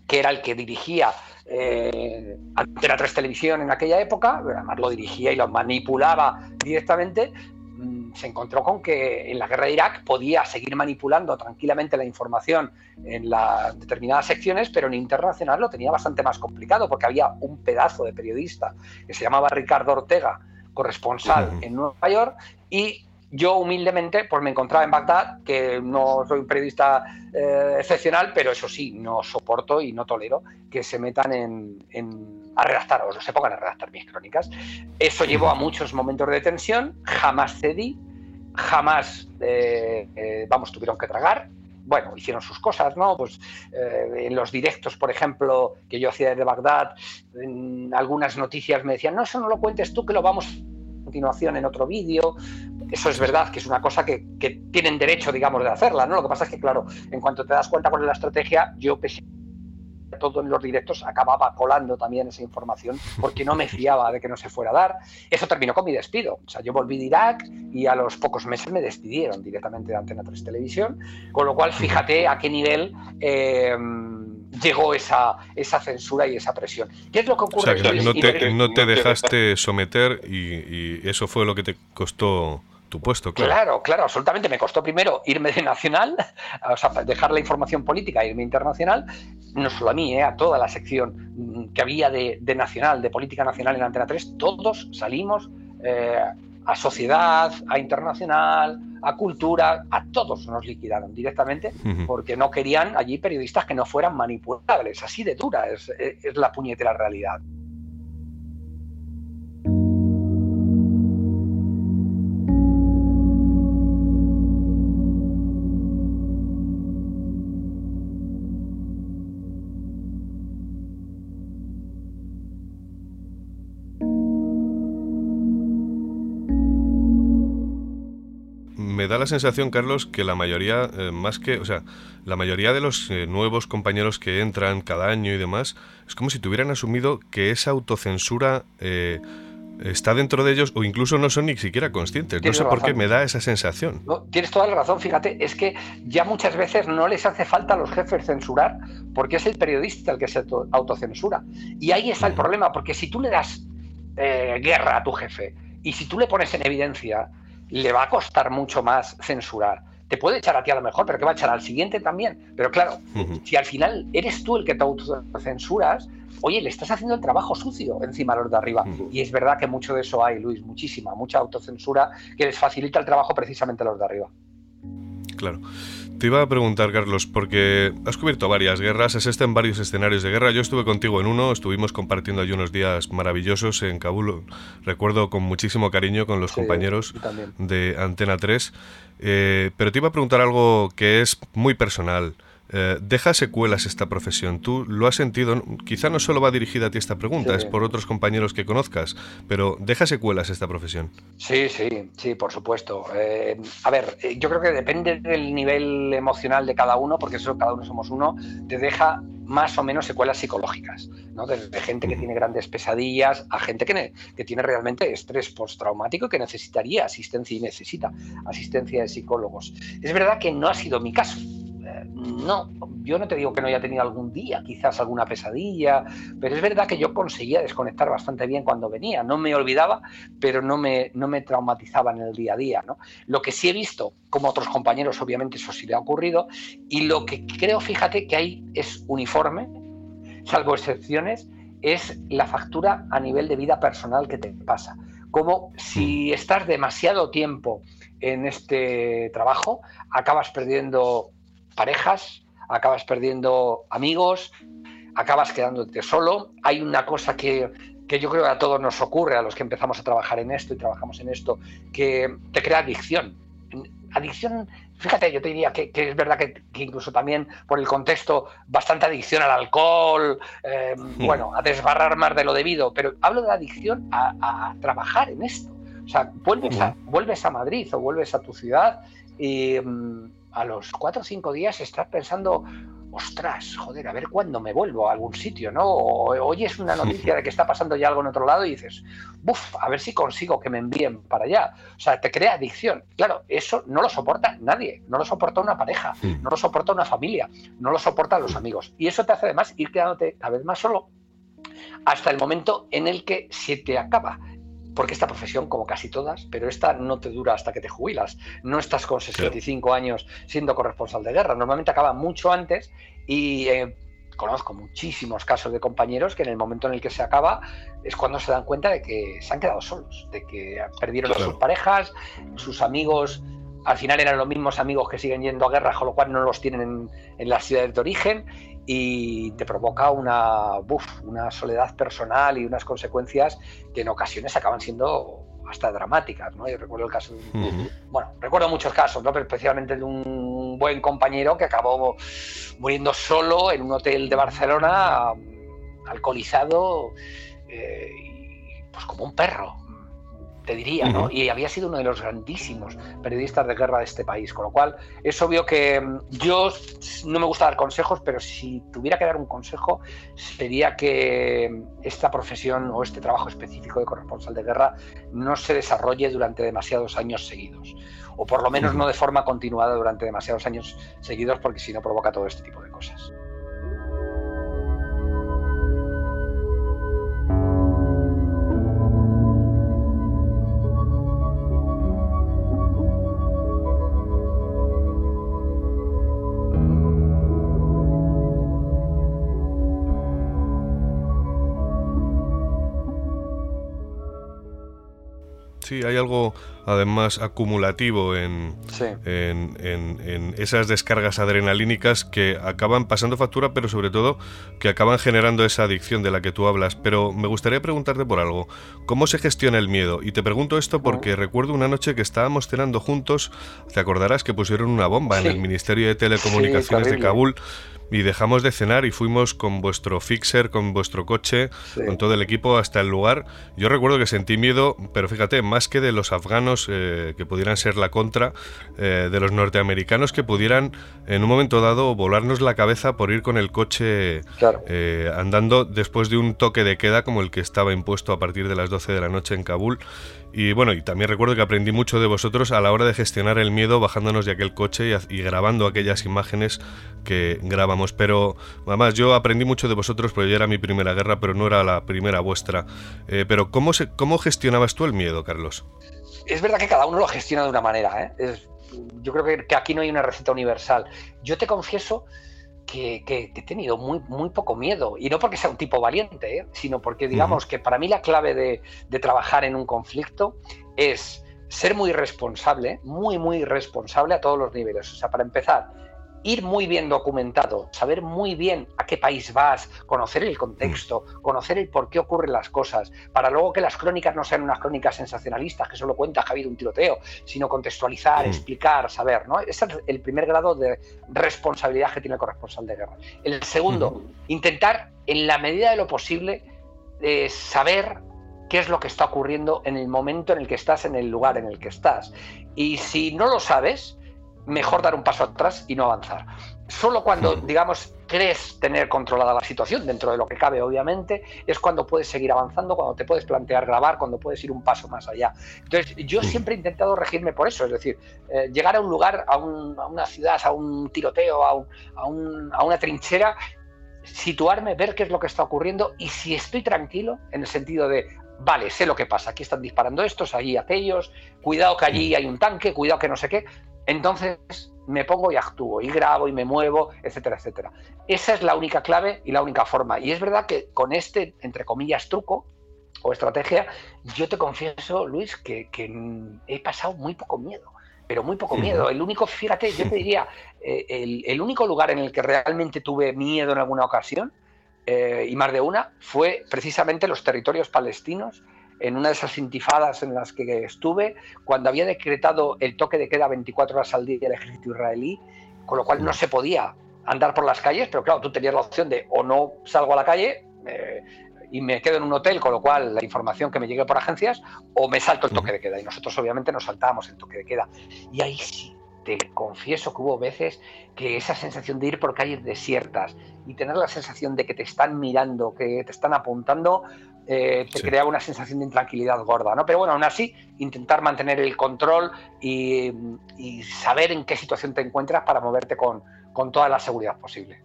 que era el que dirigía eh, Antena 3 Televisión en aquella época, además lo dirigía y lo manipulaba directamente, mm, se encontró con que en la guerra de Irak podía seguir manipulando tranquilamente la información en las determinadas secciones, pero en internacional lo tenía bastante más complicado porque había un pedazo de periodista que se llamaba Ricardo Ortega, corresponsal en Nueva York, y yo humildemente pues me encontraba en Bagdad, que no soy un periodista eh, excepcional, pero eso sí, no soporto y no tolero que se metan en, a redactar o se pongan a redactar mis crónicas. Eso llevó a muchos momentos de tensión, jamás cedí, jamás, eh, eh, vamos, tuvieron que tragar. Bueno, hicieron sus cosas, ¿no? Pues en los directos, por ejemplo, que yo hacía desde Bagdad, algunas noticias me decían, no, eso no lo cuentes tú, que lo vamos continuación en otro vídeo eso es verdad, que es una cosa que, tienen derecho, digamos, de hacerla, ¿no? Lo que pasa es que, claro, en cuanto te das cuenta con la estrategia, yo pese todo en los directos acababa colando también esa información porque no me fiaba de que no se fuera a dar. Eso terminó con mi despido. O sea, yo volví de Irak y a los pocos meses me despidieron directamente de Antena 3 Televisión, con lo cual fíjate a qué nivel eh, llegó esa, esa censura y esa presión. ¿Qué es lo que ocurre? O sea, no, te, dejaste someter y eso fue lo que te costó tu puesto, claro. Claro, claro, absolutamente. Me costó primero irme de nacional, o sea, dejar la información política e irme internacional, no solo a mí, eh, a toda la sección que había de, nacional, de política nacional en Antena 3, todos salimos eh, a sociedad, a internacional, a cultura, a todos nos liquidaron directamente porque no querían allí periodistas que no fueran manipulables. Así de dura es, es la puñetera realidad. Da la sensación, Carlos, que la mayoría, eh, más que, o sea, la mayoría de los eh, nuevos compañeros que entran cada año y demás, es como si tuvieran asumido que esa autocensura eh, está dentro de ellos o incluso no son ni siquiera conscientes. No sé por qué me da esa sensación. tienes toda la razón, fíjate, es que ya muchas veces no les hace falta a los jefes censurar porque es el periodista el que se autocensura. Y ahí está el problema, porque si tú le das guerra a tu jefe y si tú le pones en evidencia le va a costar mucho más censurar. Te puede echar a ti a lo mejor, pero que va a echar al siguiente también. Pero claro, si al final eres tú el que te autocensuras, oye, le estás haciendo el trabajo sucio encima a los de arriba. Y es verdad que mucho de eso hay, Luis, muchísima, mucha autocensura que les facilita el trabajo precisamente a los de arriba. Claro. Te iba a preguntar, Carlos, porque has cubierto varias guerras, has estado en varios escenarios de guerra. Yo estuve contigo en uno, estuvimos compartiendo allí unos días maravillosos en Kabul. Recuerdo con muchísimo cariño con los compañeros de Antena 3. Eh, pero te iba a preguntar algo que es muy personal. Eh, ¿Deja secuelas esta profesión? ¿Tú lo has sentido? Quizá no solo va dirigida a ti esta pregunta, es por otros compañeros que conozcas, pero ¿deja secuelas esta profesión? Sí, sí, sí, por supuesto. Eh, a ver, eh, yo creo que depende del nivel emocional de cada uno, porque eso cada uno somos uno, te deja más o menos secuelas psicológicas, ¿no? Desde gente que tiene grandes pesadillas a gente que, que tiene realmente estrés postraumático y que necesitaría asistencia y necesita asistencia de psicólogos. Es verdad que no ha sido mi caso no, yo no te digo que no haya tenido algún día, quizás alguna pesadilla, pero es verdad que yo conseguía desconectar bastante bien cuando venía. No me olvidaba, pero no me, no me traumatizaba en el día a día. ¿no? Lo que sí he visto, como otros compañeros, obviamente eso sí le ha ocurrido, y lo que creo, fíjate, que hay es uniforme, salvo excepciones, es la factura a nivel de vida personal que te pasa. Como si estás demasiado tiempo en este trabajo, acabas perdiendo parejas, acabas perdiendo amigos, acabas quedándote solo. Hay una cosa que, yo creo que a todos nos ocurre, a los que empezamos a trabajar en esto y trabajamos en esto, que te crea adicción. adicción, fíjate, yo te diría que, es verdad que, incluso también por el contexto, bastante adicción al alcohol, eh, hmm. bueno, a desbarrar más de lo debido, pero hablo de adicción a, trabajar en esto. O sea, vuelves a, vuelves a Madrid o vuelves a tu ciudad y mm, a los cuatro o cinco días estás pensando, ostras, joder, a ver cuándo me vuelvo a algún sitio, ¿no? O oyes una noticia de que está pasando ya algo en otro lado y dices, buf, a ver si consigo que me envíen para allá. O sea, te crea adicción. Claro, eso no lo soporta nadie, no lo soporta una pareja, no lo soporta una familia, no lo soportan los amigos. Y eso te hace además ir quedándote cada vez más solo hasta el momento en el que se te acaba porque esta profesión, como casi todas, pero esta no te dura hasta que te jubilas. No estás con 65 años siendo corresponsal de guerra. Normalmente acaba mucho antes y eh, conozco muchísimos casos de compañeros que en el momento en el que se acaba es cuando se dan cuenta de que se han quedado solos, de que perdieron a sus parejas, sus amigos al final eran los mismos amigos que siguen yendo a guerra, con lo cual no los tienen en, en las ciudades de origen y te provoca una, una soledad personal y unas consecuencias que en ocasiones acaban siendo hasta dramáticas, ¿no? Yo recuerdo el caso, bueno, recuerdo muchos casos, ¿no? Pero especialmente de un buen compañero que acabó muriendo solo en un hotel de Barcelona, alcoholizado, eh, pues como un perro, te diría, ¿no? Y había sido uno de los grandísimos periodistas de guerra de este país, con lo cual es obvio que mm, yo no me gusta dar consejos, pero si tuviera que dar un consejo sería que mm, esta profesión o este trabajo específico de corresponsal de guerra no se desarrolle durante demasiados años seguidos, o por lo menos no de forma continuada durante demasiados años seguidos, porque si no provoca todo este tipo de cosas. Sí, hay algo además acumulativo en, en, esas descargas adrenalínicas que acaban pasando factura, pero sobre todo que acaban generando esa adicción de la que tú hablas. Pero me gustaría preguntarte por algo. ¿Cómo se gestiona el miedo? Y te pregunto esto porque recuerdo una noche que estábamos cenando juntos, te acordarás que pusieron una bomba en el Ministerio de Telecomunicaciones de Kabul y dejamos de cenar y fuimos con vuestro fixer, con vuestro coche, con todo el equipo hasta el lugar. Yo recuerdo que sentí miedo, pero fíjate, más que de los afganos eh, que pudieran ser la contra, eh, de los norteamericanos que pudieran en un momento dado volarnos la cabeza por ir con el coche eh, andando después de un toque de queda como el que estaba impuesto a partir de las 12 de la noche en Kabul. Y bueno, y también recuerdo que aprendí mucho de vosotros a la hora de gestionar el miedo bajándonos de aquel coche y, grabando aquellas imágenes que grabamos. Pero además yo aprendí mucho de vosotros porque ya era mi primera guerra, pero no era la primera vuestra. Eh, pero ¿cómo, se, ¿cómo gestionabas tú el miedo, Carlos? Es verdad que cada uno lo gestiona de una manera. ¿eh? yo creo que, que aquí no hay una receta universal. Yo te confieso que, he tenido muy, muy poco miedo. Y no porque sea un tipo valiente, ¿eh? sino porque digamos que para mí la clave de, de, trabajar en un conflicto es ser muy responsable, muy, muy responsable a todos los niveles. O sea, para empezar, ir muy bien documentado, saber muy bien a qué país vas, conocer el contexto, mm. conocer el por qué ocurren las cosas, para luego que las crónicas no sean unas crónicas sensacionalistas que solo cuenta que ha habido un tiroteo, sino contextualizar, mm. explicar, saber, ¿no? Ese es el primer grado de responsabilidad que tiene el corresponsal de guerra. El segundo, intentar, en la medida de lo posible, eh, saber qué es lo que está ocurriendo en el momento en el que estás, en el lugar en el que estás. Y si no lo sabes, mejor dar un paso atrás y no avanzar. Solo cuando, digamos, crees tener controlada la situación, dentro de lo que cabe, obviamente, es cuando puedes seguir avanzando, cuando te puedes plantear grabar, cuando puedes ir un paso más allá. Entonces, yo siempre he intentado regirme por eso, es decir, eh, llegar a un lugar, a, una ciudad, a un tiroteo, a, a, a una trinchera, situarme, ver qué es lo que está ocurriendo y si estoy tranquilo, en el sentido de, vale, sé lo que pasa, aquí están disparando estos, allí aquellos, cuidado que allí hay un tanque, cuidado que no sé qué, entonces me pongo y actúo, y grabo y me muevo, etcétera, etcétera. Esa es la única clave y la única forma. Y es verdad que con este, entre comillas, truco o estrategia, yo te confieso, Luis, que, he pasado muy poco miedo pero muy poco miedo. El único, fíjate, yo te diría, eh, el, único lugar en el que realmente tuve miedo en alguna ocasión, eh, y más de una, fue precisamente los territorios palestinos en una de esas intifadas en las que estuve, cuando había decretado el toque de queda 24 horas al día del ejército israelí, con lo cual no se podía andar por las calles, pero claro, tú tenías la opción de o no salgo a la calle eh, y me quedo en un hotel, con lo cual la información que me llegue por agencias, o me salto el toque de queda. Y nosotros obviamente nos saltábamos el toque de queda. Y ahí sí, te confieso que hubo veces que esa sensación de ir por calles desiertas y tener la sensación de que te están mirando, que te están apuntando, eh, te crea una sensación de intranquilidad gorda, ¿no? Pero bueno, aún así, intentar mantener el control y, saber en qué situación te encuentras para moverte con, con toda la seguridad posible.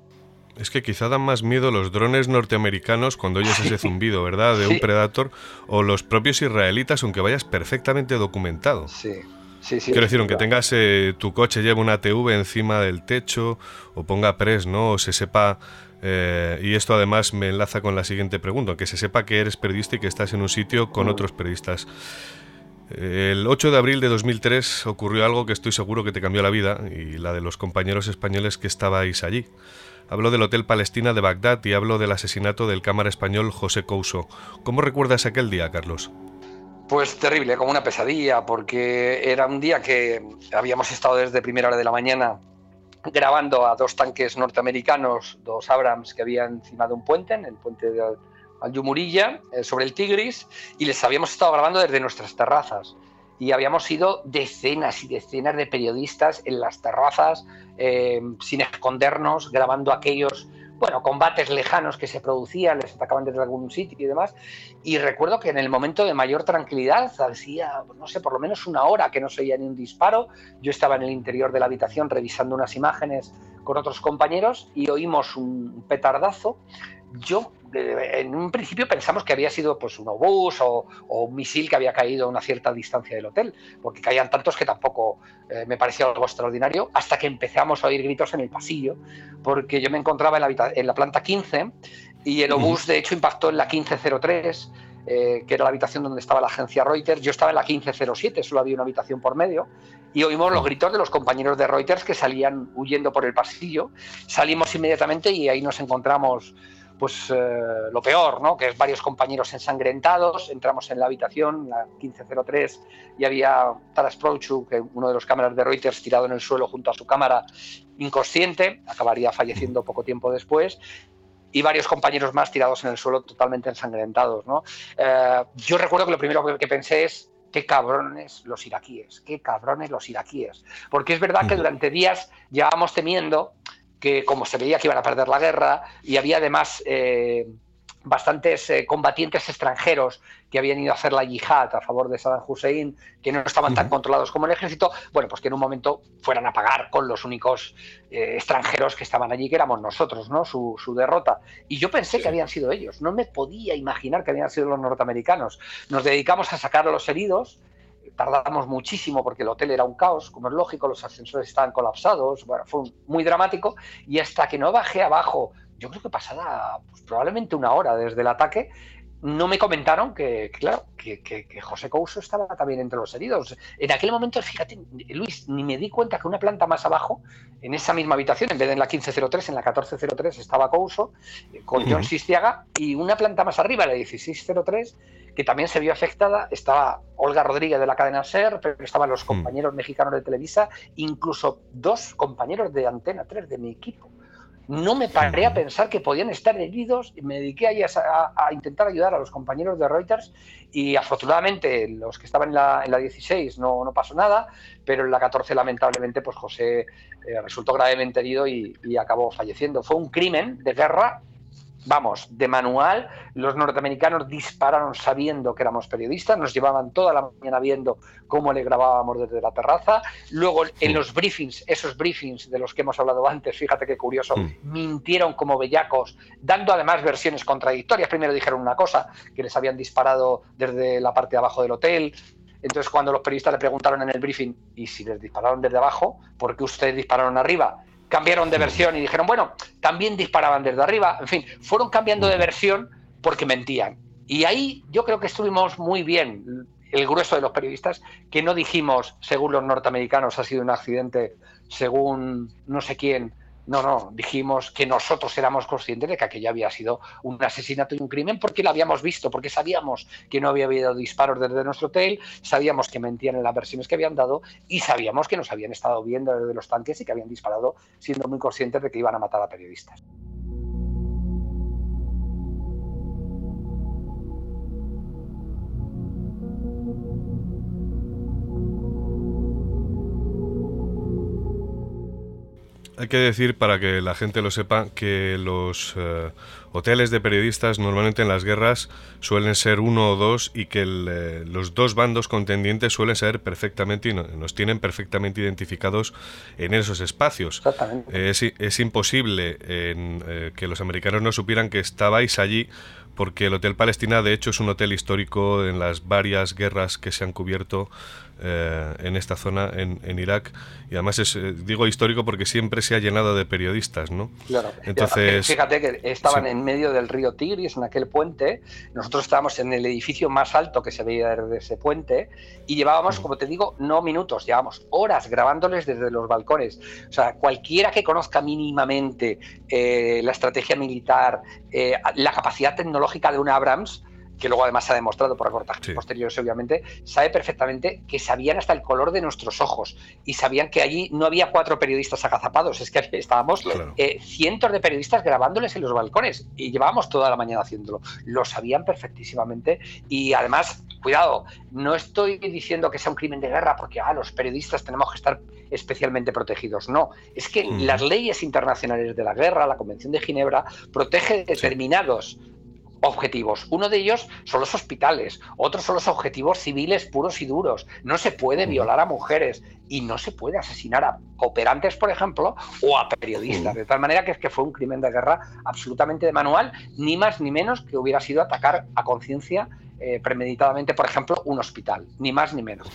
Es que quizá dan más miedo los drones norteamericanos cuando oyes ese zumbido, ¿verdad? De un Predator, o los propios israelitas, aunque vayas perfectamente documentado. Sí. Quiero decir, aunque tengas eh, tu coche lleva una TV encima del techo o ponga press, ¿no? O se sepa eh, y esto además me enlaza con la siguiente pregunta, que se sepa que eres periodista y que estás en un sitio con otros periodistas. El 8 de abril de 2003 ocurrió algo que estoy seguro que te cambió la vida y la de los compañeros españoles que estabais allí. Hablo del Hotel Palestina de Bagdad y hablo del asesinato del cámara español José Couso. ¿Cómo recuerdas aquel día, Carlos? Pues terrible, como una pesadilla, porque era un día que habíamos estado desde primera hora de la mañana grabando a dos tanques norteamericanos, dos Abrams que habían encima de un puente, en el puente de Al-Yumurilla, eh, sobre el Tigris, y les habíamos estado grabando desde nuestras terrazas. Y habíamos ido decenas y decenas de periodistas en las terrazas, eh, sin escondernos, grabando aquellos bueno, combates lejanos que se producían, les atacaban desde algún sitio y demás. Y recuerdo que en el momento de mayor tranquilidad, hacía, no sé, por lo menos una hora que no se oía ni un disparo, yo estaba en el interior de la habitación revisando unas imágenes con otros compañeros y oímos un petardazo. Yo en un principio pensamos que había sido pues un obús o, un misil que había caído a una cierta distancia del hotel, porque caían tantos que tampoco eh, me parecía algo extraordinario, hasta que empezamos a oír gritos en el pasillo, porque yo me encontraba en la, en la planta 15 y el obús de hecho impactó en la 1503. Eh, que era la habitación donde estaba la agencia Reuters. Yo estaba en la 1507, solo había una habitación por medio, y oímos los gritos de los compañeros de Reuters que salían huyendo por el pasillo. Salimos inmediatamente y ahí nos encontramos pues eh, lo peor, ¿no? que es varios compañeros ensangrentados, entramos en la habitación, la 1503, y había Taras Prouchu, que uno de los cámaras de Reuters, tirado en el suelo junto a su cámara, inconsciente, acabaría falleciendo poco tiempo después, y varios compañeros más tirados en el suelo totalmente ensangrentados. ¿no? Eh, yo recuerdo que lo primero que pensé es, qué cabrones los iraquíes, qué cabrones los iraquíes. Porque es verdad que durante días llevábamos temiendo que como se veía que iban a perder la guerra y había además eh, bastantes eh, combatientes extranjeros que habían ido a hacer la yihad a favor de Saddam Hussein, que no estaban tan controlados como el ejército, bueno, pues que en un momento fueran a pagar con los únicos eh, extranjeros que estaban allí, que éramos nosotros, ¿no? Su, derrota. Y yo pensé que habían sido ellos, no me podía imaginar que habían sido los norteamericanos. Nos dedicamos a sacar a los heridos tardamos muchísimo porque el hotel era un caos, como es lógico, los ascensores estaban colapsados, bueno, fue muy dramático y hasta que no bajé abajo, yo creo que pasada pues, probablemente una hora desde el ataque, no me comentaron que, claro, que, José Couso estaba también entre los heridos. En aquel momento, fíjate, Luis, ni me di cuenta que una planta más abajo, en esa misma habitación, en vez de en la 1503, en la 1403 estaba Couso, eh, con John Sistiaga, y una planta más arriba, la 1603, que también se vio afectada, estaba Olga Rodríguez de la cadena SER, pero estaban los compañeros mexicanos de Televisa, incluso dos compañeros de Antena 3 de mi equipo. No me paré a pensar que podían estar heridos y me dediqué a, a, intentar ayudar a los compañeros de Reuters y afortunadamente los que estaban en la, en la 16 no, no, pasó nada, pero en la 14 lamentablemente pues José eh, resultó gravemente herido y, y acabó falleciendo. Fue un crimen de guerra vamos, de manual. Los norteamericanos dispararon sabiendo que éramos periodistas, nos llevaban toda la mañana viendo cómo le grabábamos desde la terraza. Luego, en los briefings, esos briefings de los que hemos hablado antes, fíjate qué curioso, mintieron como bellacos, dando además versiones contradictorias. Primero dijeron una cosa, que les habían disparado desde la parte de abajo del hotel, entonces, cuando los periodistas le preguntaron en el briefing, ¿y si les dispararon desde abajo? ¿Por qué ustedes dispararon arriba? Cambiaron de versión y dijeron, bueno, también disparaban desde arriba. En fin, fueron cambiando de versión porque mentían. Y ahí yo creo que estuvimos muy bien, el grueso de los periodistas, que no dijimos, según los norteamericanos, ha sido un accidente, según no sé quién, No, no, dijimos que nosotros éramos conscientes de que aquello había sido un asesinato y un crimen porque lo habíamos visto, porque sabíamos que no había habido disparos desde nuestro hotel, sabíamos que mentían en las versiones que habían dado y sabíamos que nos habían estado viendo desde los tanques y que habían disparado siendo muy conscientes de que iban a matar a periodistas. Hay que decir, para que la gente lo sepa, que los eh, hoteles de periodistas normalmente en las guerras suelen ser uno o dos y que eh, los dos bandos contendientes suelen ser perfectamente y nos tienen perfectamente identificados en esos espacios. Es, es, imposible eh, que los americanos no supieran que estabais allí porque el Hotel Palestina de hecho es un hotel histórico en las varias guerras que se han cubierto eh, en esta zona, en, Irak. Y además es, eh, digo histórico porque siempre se ha llenado de periodistas, ¿no? Claro. Entonces, Fíjate que estaban en medio del río Tigris, en aquel puente. Nosotros estábamos en el edificio más alto que se veía desde ese puente y llevábamos, como te digo, no minutos, llevábamos horas grabándoles desde los balcones. O sea, cualquiera que conozca mínimamente eh, la estrategia militar, la capacidad tecnológica de un Abrams, que luego además se ha demostrado por reportajes posteriores, obviamente, sabe perfectamente que sabían hasta el color de nuestros ojos y sabían que allí no había cuatro periodistas agazapados, es que estábamos eh, cientos de periodistas grabándoles en los balcones y llevábamos toda la mañana haciéndolo. Lo sabían perfectísimamente y además, cuidado, no estoy diciendo que sea un crimen de guerra porque ah, los periodistas tenemos que estar especialmente protegidos. No, es que las leyes internacionales de la guerra, la Convención de Ginebra, protege determinados objetivos. Uno de ellos son los hospitales, otros son los objetivos civiles puros y duros. No se puede violar a mujeres y no se puede asesinar a cooperantes, por ejemplo, o a periodistas. De tal manera que es que fue un crimen de guerra absolutamente de manual, ni más ni menos que hubiera sido atacar a conciencia eh, premeditadamente, por ejemplo, un hospital. Ni más ni menos.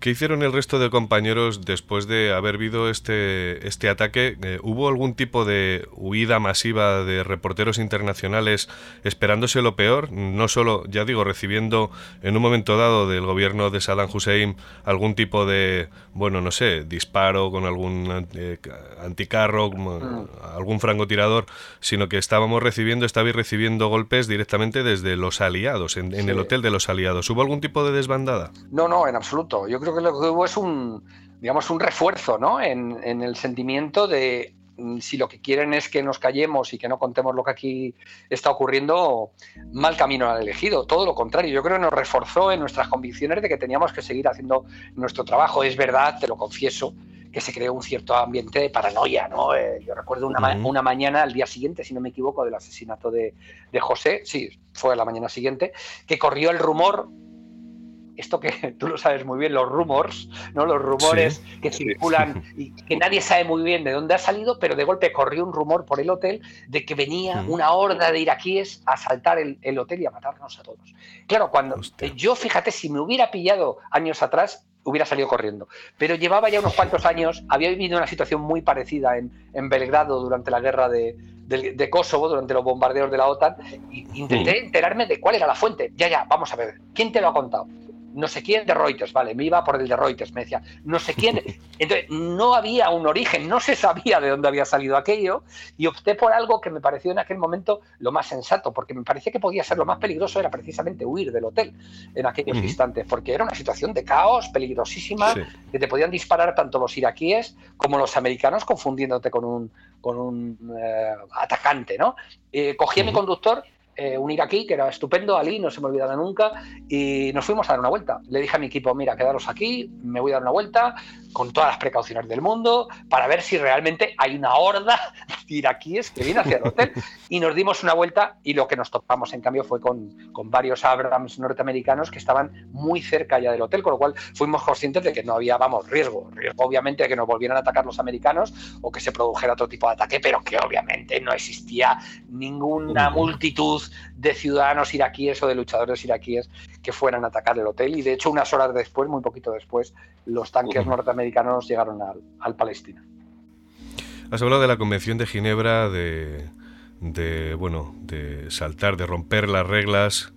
¿Qué hicieron el resto de compañeros después de haber visto este, este ataque? Eh, ¿Hubo algún tipo de huida masiva de reporteros internacionales esperándose lo peor? No solo, ya digo, recibiendo en un momento dado del gobierno de Saddam Hussein algún tipo de, bueno, no sé, disparo con algún eh, anticarro, mm. algún francotirador, sino que estábamos recibiendo, estabais recibiendo golpes directamente desde los aliados, en, el hotel de los aliados. ¿Hubo algún tipo de desbandada? No, no, en absoluto. Yo creo que lo que hubo es un, digamos, un refuerzo ¿no? en, en el sentimiento de mm, si lo que quieren es que nos callemos y que no contemos lo que aquí está ocurriendo, mal camino han elegido. Todo lo contrario, yo creo que nos reforzó en nuestras convicciones de que teníamos que seguir haciendo nuestro trabajo. Es verdad, te lo confieso, que se creó un cierto ambiente de paranoia. ¿no? Eh, yo recuerdo una, una, mañana, al día siguiente, si no me equivoco, del asesinato de, de José, sí, fue a la mañana siguiente, que corrió el rumor esto que tú lo sabes muy bien, los rumors, ¿no? Los rumores que circulan y que nadie sabe muy bien de dónde ha salido, pero de golpe corrió un rumor por el hotel de que venía una horda de iraquíes a asaltar el, hotel y a matarnos a todos. Claro, cuando yo, fíjate, si me hubiera pillado años atrás, hubiera salido corriendo. Pero llevaba ya unos cuantos años, había vivido una situación muy parecida en, Belgrado durante la guerra de, de, Kosovo, durante los bombardeos de la OTAN, e intenté enterarme de cuál era la fuente. Ya, ya, vamos a ver, ¿quién te lo ha contado? No sé quién de Reuters, vale, me iba por el de Reuters, me decía, no sé quién. Entonces, no había un origen, no se sabía de dónde había salido aquello y opté por algo que me pareció en aquel momento lo más sensato, porque me parecía que podía ser lo más peligroso era precisamente huir del hotel en aquellos instantes, porque era una situación de caos peligrosísima, que te podían disparar tanto los iraquíes como los americanos confundiéndote con un, con un eh, atacante, ¿no? Eh, cogí a mi conductor eh, un que era estupendo, Ali, no se me olvidará nunca, y nos fuimos a dar una vuelta. Le dije a mi equipo, mira, quedaros aquí, me voy a dar una vuelta, con todas las precauciones del mundo, para ver si realmente hay una horda de iraquíes que viene hacia el hotel. Y nos dimos una vuelta y lo que nos topamos, en cambio, fue con, con varios Abrams norteamericanos que estaban muy cerca ya del hotel, con lo cual fuimos conscientes de que no había, vamos, riesgo. Riesgo, obviamente, de que nos volvieran a atacar los americanos o que se produjera otro tipo de ataque, pero que obviamente no existía ninguna multitud de ciudadanos iraquíes o de luchadores iraquíes que fueran a atacar el hotel. Y de hecho, unas horas después, muy poquito después, los tanques norteamericanos llegaron al, al, Palestina. Has hablado de la Convención de Ginebra, de, de, bueno, de saltar, de romper las reglas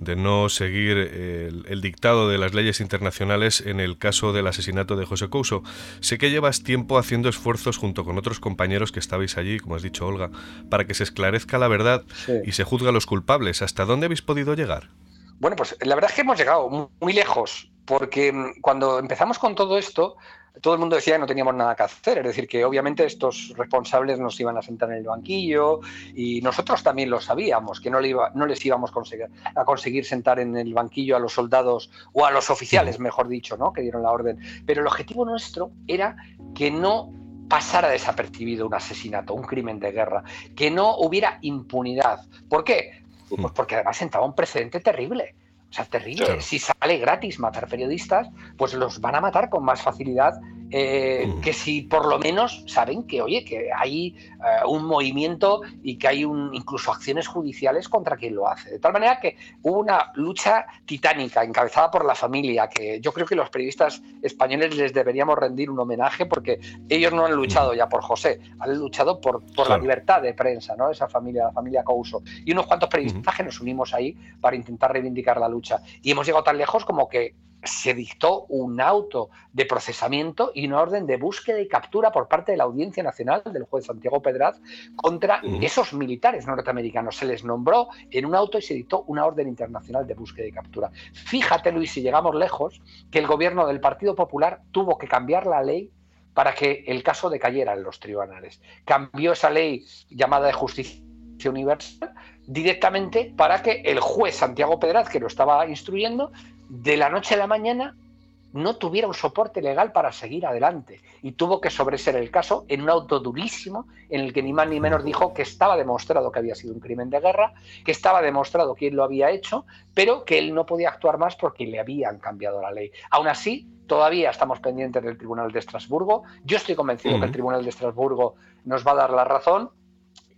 de no seguir el, dictado de las leyes internacionales en el caso del asesinato de José Couso. Sé que llevas tiempo haciendo esfuerzos junto con otros compañeros que estabais allí, como has dicho Olga, para que se esclarezca la verdad y se juzgue a los culpables. ¿Hasta dónde habéis podido llegar? Bueno, pues la verdad es que hemos llegado muy lejos, porque mm, cuando empezamos con todo esto, todo el mundo decía que no teníamos nada que hacer, es decir, que obviamente estos responsables nos iban a sentar en el banquillo y nosotros también lo sabíamos, que no, les íbamos a conseguir, sentar en el banquillo a los soldados o a los oficiales, mejor dicho, ¿no? que dieron la orden. Pero el objetivo nuestro era que no pasara desapercibido un asesinato, un crimen de guerra, que no hubiera impunidad. ¿Por qué? Pues porque además sentaba un precedente terrible. O sea, terrible. Si sale gratis matar periodistas, pues los van a matar con más facilidad eh, mm. que si por lo menos saben que, oye, que hay eh, un movimiento y que hay un, incluso acciones judiciales contra quien lo hace. De tal manera que hubo una lucha titánica encabezada por la familia, que yo creo que los periodistas españoles les deberíamos rendir un homenaje porque ellos no han luchado ya por José, han luchado por, por la libertad de prensa, ¿no? Esa familia, la familia Couso. Y unos cuantos periodistas que nos unimos ahí para intentar reivindicar la lucha. Y hemos llegado tan lejos como que se dictó un auto de procesamiento y una orden de búsqueda y captura por parte de la Audiencia Nacional del juez Santiago Pedraz contra esos militares norteamericanos. Se les nombró en un auto y se dictó una orden internacional de búsqueda y captura. Fíjate, Luis, si llegamos lejos, que el gobierno del Partido Popular tuvo que cambiar la ley para que el caso decayera en los tribunales. Cambió esa ley llamada de justicia universal directamente para que el juez Santiago Pedraz, que lo estaba instruyendo, de la noche a la mañana no tuviera un soporte legal para seguir adelante y tuvo que sobreser el caso en un auto durísimo en el que ni más ni menos dijo que estaba demostrado que había sido un crimen de guerra, que estaba demostrado quién lo había hecho, pero que él no podía actuar más porque le habían cambiado la ley. Aún así, todavía estamos pendientes del Tribunal de Estrasburgo. Yo estoy convencido que el Tribunal de Estrasburgo nos va a dar la razón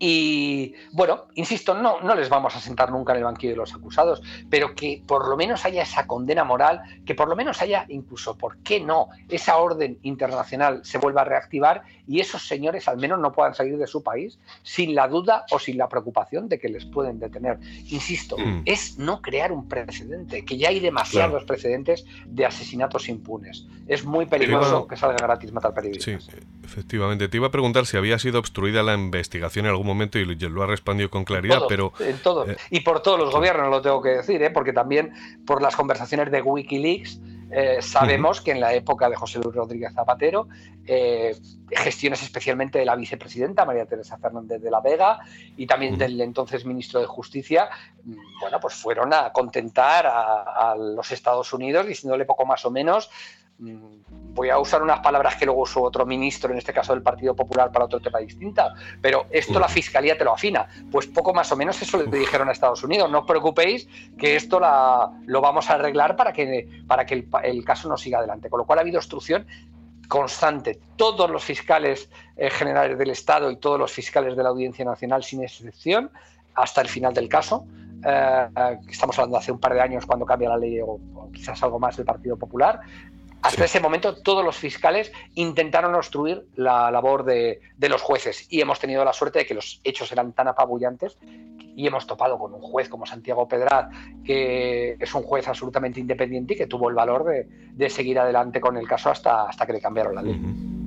y bueno, insisto, no, no les vamos a sentar nunca en el banquillo de los acusados, pero que por lo menos haya esa condena moral, que por lo menos haya incluso, ¿por qué no? Esa orden internacional se vuelva a reactivar y esos señores al menos no puedan salir de su país sin la duda o sin la preocupación de que les pueden detener. Insisto, mm. es no crear un precedente, que ya hay demasiados precedentes de asesinatos impunes. Es muy peligroso que salga gratis matar periodistas. Sí, efectivamente. Te iba a preguntar si había sido obstruida la investigación en algún momento y lo ha respondido con claridad, pero... En todo. Eh, y por todos los gobiernos, lo tengo que decir, ¿eh? porque también por las conversaciones de Wikileaks eh, sabemos que en la época de José Luis Rodríguez Zapatero, gestiones especialmente de la vicepresidenta María Teresa Fernández de la Vega y también del entonces ministro de Justicia, mm, bueno, pues fueron a contentar a los Estados Unidos diciéndole poco más o menos voy a usar unas palabras que luego usó otro ministro, en este caso del Partido Popular, para otro tema distinta, pero esto la Fiscalía te lo afina. Pues poco más o menos eso le dijeron a Estados Unidos. No os preocupéis que esto la, lo vamos a arreglar para que, para que el, caso no siga adelante. Con lo cual ha habido obstrucción constante. Todos los fiscales eh, generales del Estado y todos los fiscales de la Audiencia Nacional, sin excepción, hasta el final del caso, eh, eh, estamos hablando de hace un par de años cuando cambia la ley o, o quizás algo más del Partido Popular, hasta ese momento todos los fiscales intentaron obstruir la labor de, los jueces y hemos tenido la suerte de que los hechos eran tan apabullantes y hemos topado con un juez como Santiago Pedraz, que es un juez absolutamente independiente y que tuvo el valor de, seguir adelante con el caso hasta, hasta que le cambiaron la ley.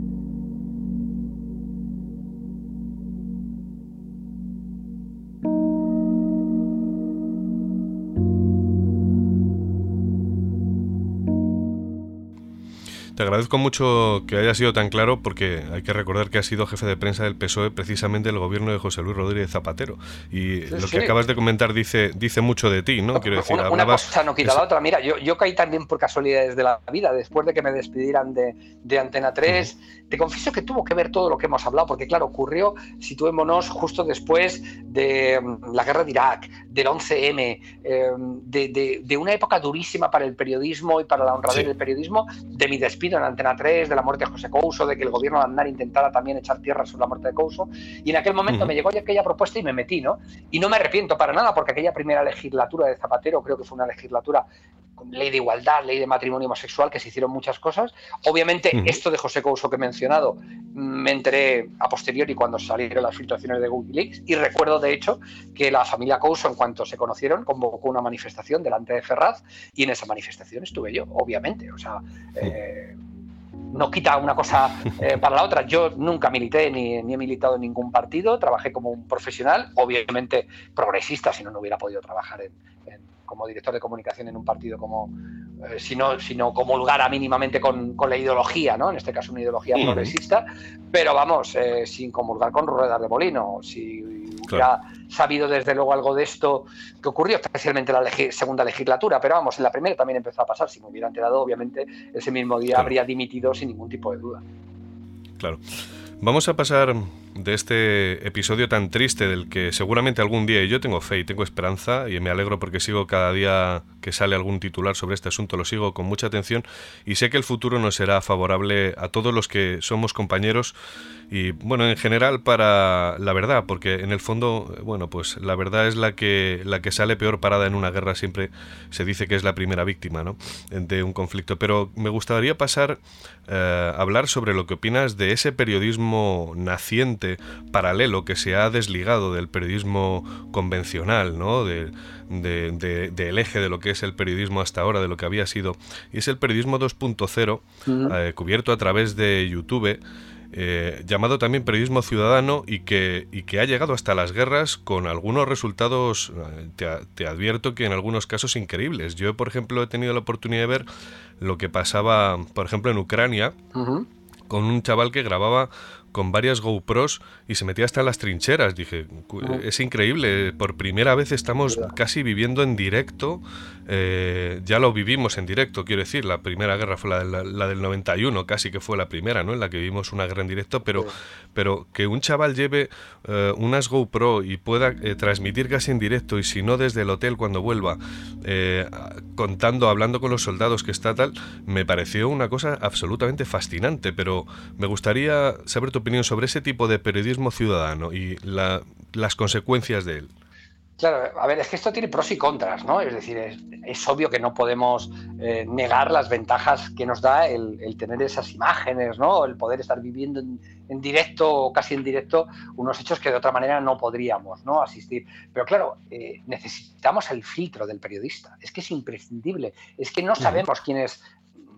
Te agradezco mucho que haya sido tan claro porque hay que recordar que ha sido jefe de prensa del PSOE precisamente el gobierno de José Luis Rodríguez Zapatero. Y lo que acabas de comentar dice, dice mucho de ti, ¿no? Quiero decir, una, cosa no quita la otra. Mira, yo, yo, caí también por casualidades de la vida. Después de que me despidieran de, de Antena 3, te confieso que tuvo que ver todo lo que hemos hablado, porque claro, ocurrió, situémonos justo después de mm, la guerra de Irak, del 11M, em, de, de, una época durísima para el periodismo y para la honradez del periodismo, de mi despido en Antena 3, de la muerte de José Couso, de que el gobierno de Andar intentara también echar tierra sobre la muerte de Couso. Y en aquel momento me llegó ya aquella propuesta y me metí, ¿no? Y no me arrepiento para nada, porque aquella primera legislatura de Zapatero creo que fue una legislatura ley de igualdad, ley de matrimonio homosexual, que se hicieron muchas cosas. Obviamente, esto de José Couso que he mencionado, me enteré a posteriori cuando salieron las filtraciones de Wikileaks y recuerdo, de hecho, que la familia Couso, en cuanto se conocieron, convocó una manifestación delante de Ferraz y en esa manifestación estuve yo, obviamente. O sea, eh, no quita una cosa eh, para la otra. Yo nunca milité ni, he militado en ningún partido, trabajé como un profesional, obviamente progresista, si no, no hubiera podido trabajar como director de comunicación en un partido como, eh, si, no, si no comulgara mínimamente con, la ideología, ¿no? en este caso una ideología progresista, pero vamos, eh, sin comulgar con ruedas de molino. Si hubiera sabido desde luego algo de esto que ocurrió, especialmente en la segunda legislatura, pero vamos, en la primera también empezó a pasar. Si me hubiera enterado, obviamente, ese mismo día habría dimitido sin ningún tipo de duda. Claro. Vamos a pasar de este episodio tan triste del que seguramente algún día, yo tengo fe y tengo esperanza, y me alegro porque sigo cada día que sale algún titular sobre este asunto, lo sigo con mucha atención, y sé que el futuro nos será favorable a todos los que somos compañeros y bueno, en general para la verdad, porque en el fondo, bueno, pues la verdad es la que, la que sale peor parada en una guerra, siempre se dice que es la primera víctima ¿no? de un conflicto. Pero me gustaría pasar eh, a hablar sobre lo que opinas de ese periodismo naciente, paralelo, que se ha desligado del periodismo convencional, ¿no? De, del eje de lo que es el periodismo hasta ahora, de lo que había sido, y es el periodismo 2.0, eh, cubierto a través de YouTube. Eh, llamado también periodismo ciudadano y que, y que ha llegado hasta las guerras con algunos resultados, eh, te, advierto que en algunos casos increíbles. Yo, por ejemplo, he tenido la oportunidad de ver lo que pasaba, por ejemplo, en Ucrania, con un chaval que grababa con varias GoPros y se metía hasta en las trincheras. Dije, es increíble, por primera vez estamos casi viviendo en directo, eh, ya lo vivimos en directo, quiero decir, la primera guerra fue la, del 91, casi que fue la primera, ¿no? En la que vivimos una guerra en directo, pero, pero que un chaval lleve eh, unas GoPro y pueda eh, transmitir casi en directo y si no desde el hotel cuando vuelva, contando, hablando con los soldados que está tal, me pareció una cosa absolutamente fascinante, pero me gustaría saber tu opinión sobre ese tipo de periodismo ciudadano y las consecuencias de él. Claro, a ver, es que esto tiene pros y contras, ¿no? Es decir, es, obvio que no podemos eh, negar las ventajas que nos da el, tener esas imágenes, ¿no? El poder estar viviendo en, directo o casi en directo unos hechos que de otra manera no podríamos, ¿no? Asistir. Pero claro, eh, necesitamos el filtro del periodista. Es que es imprescindible. Es que no sabemos quién es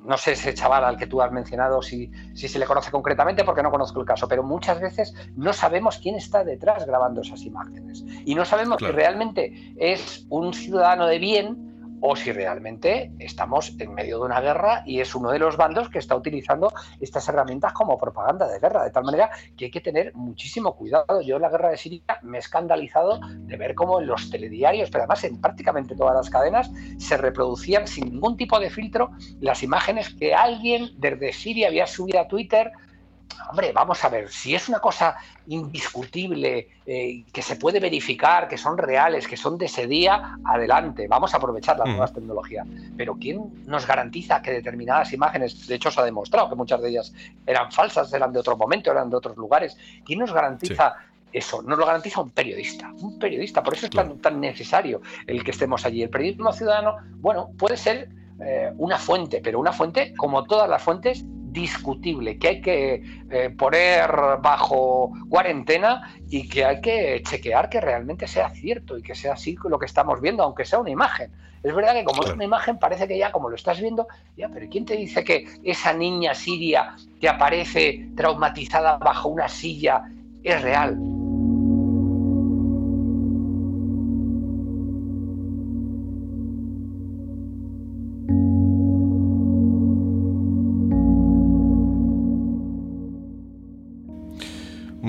no sé ese chaval al que tú has mencionado si, si, se le conoce concretamente porque no conozco el caso, pero muchas veces no sabemos quién está detrás grabando esas imágenes. Y no sabemos si realmente es un ciudadano de bien o si realmente estamos en medio de una guerra y es uno de los bandos que está utilizando estas herramientas como propaganda de guerra, de tal manera que hay que tener muchísimo cuidado. Yo en la guerra de Siria me he escandalizado de ver cómo en los telediarios, pero además en prácticamente todas las cadenas, se reproducían sin ningún tipo de filtro las imágenes que alguien desde Siria había subido a Twitter hombre, vamos a ver, si es una cosa indiscutible, eh, que se puede verificar, que son reales, que son de ese día, adelante, vamos a aprovechar las mm. nuevas tecnologías. Pero ¿quién nos garantiza que determinadas imágenes, de hecho se ha demostrado que muchas de ellas eran falsas, eran de otro momento, eran de otros lugares? ¿Quién nos garantiza eso? Nos lo garantiza un periodista, un periodista, por eso es tan, tan necesario el que estemos allí. El periodismo ciudadano, bueno, puede ser eh, una fuente, pero una fuente como todas las fuentes discutible, que hay que eh, poner bajo cuarentena y que hay que chequear que realmente sea cierto y que sea así lo que estamos viendo, aunque sea una imagen. Es verdad que como es una imagen parece que ya como lo estás viendo, ya, pero ¿quién te dice que esa niña siria que aparece traumatizada bajo una silla es real?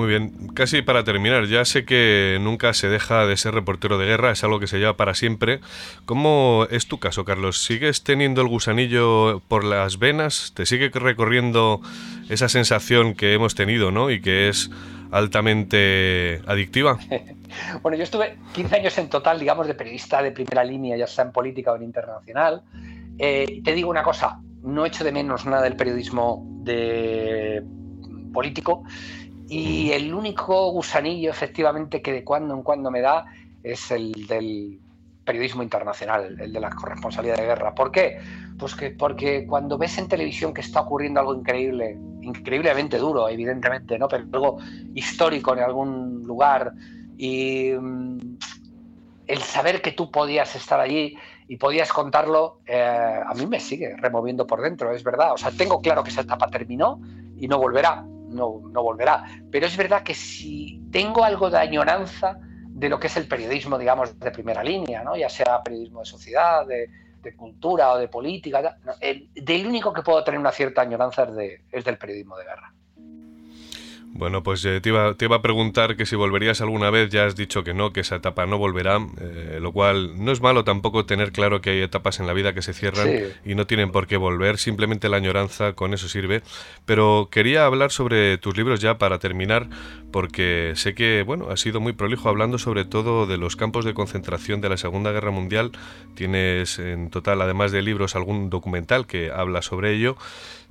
Muy bien, casi para terminar, ya sé que nunca se deja de ser reportero de guerra, es algo que se lleva para siempre. ¿Cómo es tu caso, Carlos? ¿Sigues teniendo el gusanillo por las venas? ¿Te sigue recorriendo esa sensación que hemos tenido, ¿no? Y que es altamente adictiva. bueno, yo estuve 15 años en total, digamos, de periodista de primera línea, ya sea en política o en internacional. Eh, te digo una cosa, no echo de menos nada del periodismo de político y el único gusanillo, efectivamente, que de cuando en cuando me da es el del periodismo internacional, el de la corresponsabilidad de guerra. ¿Por qué? Pues que porque cuando ves en televisión que está ocurriendo algo increíble, increíblemente duro, evidentemente, ¿no? Pero algo histórico en algún lugar y mm, el saber que tú podías estar allí y podías contarlo, eh, a mí me sigue removiendo por dentro, es verdad. O sea, tengo claro que esa etapa terminó y no volverá, no, no volverá. Pero es verdad que si tengo algo de añoranza de lo que es el periodismo, digamos, de primera línea, ¿no? ya sea periodismo de sociedad, de, cultura o de política, del único que puedo tener una cierta añoranza es, de, es del periodismo de guerra. Bueno, pues eh, te, iba, te, iba, a preguntar que si volverías alguna vez, ya has dicho que no, que esa etapa no volverá, eh, lo cual no es malo tampoco tener claro que hay etapas en la vida que se cierran y no tienen por qué volver, simplemente la añoranza con eso sirve. Pero quería hablar sobre tus libros ya para terminar, porque sé que, bueno, has sido muy prolijo hablando sobre todo de los campos de concentración de la Segunda Guerra Mundial. Tienes en total, además de libros, algún documental que habla sobre ello.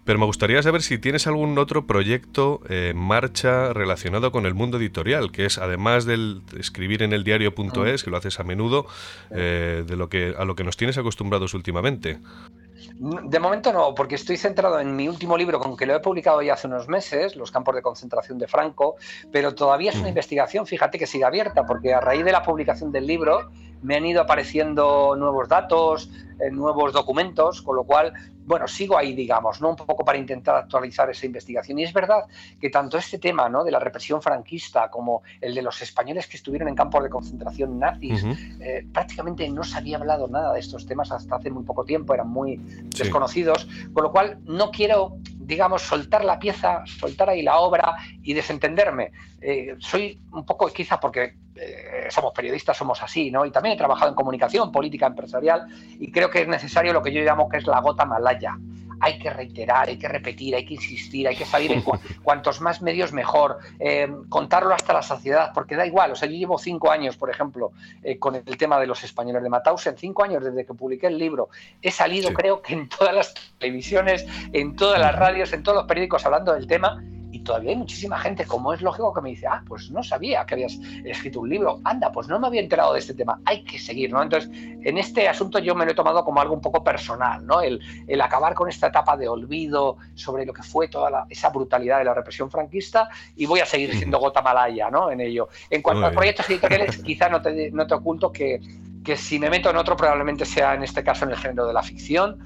Pero me gustaría saber si tienes algún otro proyecto en marcha relacionado con el mundo editorial, que es además del escribir en el diario.es, que lo haces a menudo, eh, de lo que, a lo que nos tienes acostumbrados últimamente. De momento no, porque estoy centrado en mi último libro, con que lo he publicado ya hace unos meses, Los campos de concentración de Franco, pero todavía es una investigación, fíjate que sigue abierta, porque a raíz de la publicación del libro me han ido apareciendo nuevos datos, eh, nuevos documentos, con lo cual, bueno, sigo ahí, digamos, ¿no? Un poco para intentar actualizar esa investigación. Y es verdad que tanto este tema, ¿no? De la represión franquista como el de los españoles que estuvieron en campos de concentración nazis, eh, prácticamente no se había hablado nada de estos temas hasta hace muy poco tiempo, eran muy desconocidos, con lo cual no quiero digamos, soltar la pieza, soltar ahí la obra y desentenderme. Eh, soy un poco, quizá porque eh, somos periodistas, somos así, ¿no? Y también he trabajado en comunicación, política empresarial, y creo que es necesario lo que yo llamo que es la gota malaya hay que reiterar, hay que repetir, hay que insistir, hay que salir en cuantos más medios mejor, eh, contarlo hasta la saciedad, porque da igual. O sea, yo llevo cinco años, por ejemplo, eh, con el tema de los españoles de Mauthausen, cinco años desde que publiqué el libro. He salido, creo que en todas las televisiones, en todas las radios, en todos los periódicos hablando del tema y todavía hay muchísima gente, como es lógico, que me dice, ah, pues no sabía que habías escrito un libro, anda, pues no me había enterado de este tema, hay que seguir, ¿no? Entonces, en este asunto yo me lo he tomado como algo un poco personal, ¿no? El, el acabar con esta etapa de olvido sobre lo que fue toda esa brutalidad de la represión franquista y voy a seguir siendo gota malaya, ¿no? En ello. En cuanto a proyectos editoriales, quizá no te, no te oculto que que si me meto en otro probablemente sea en este caso en el género de la ficción,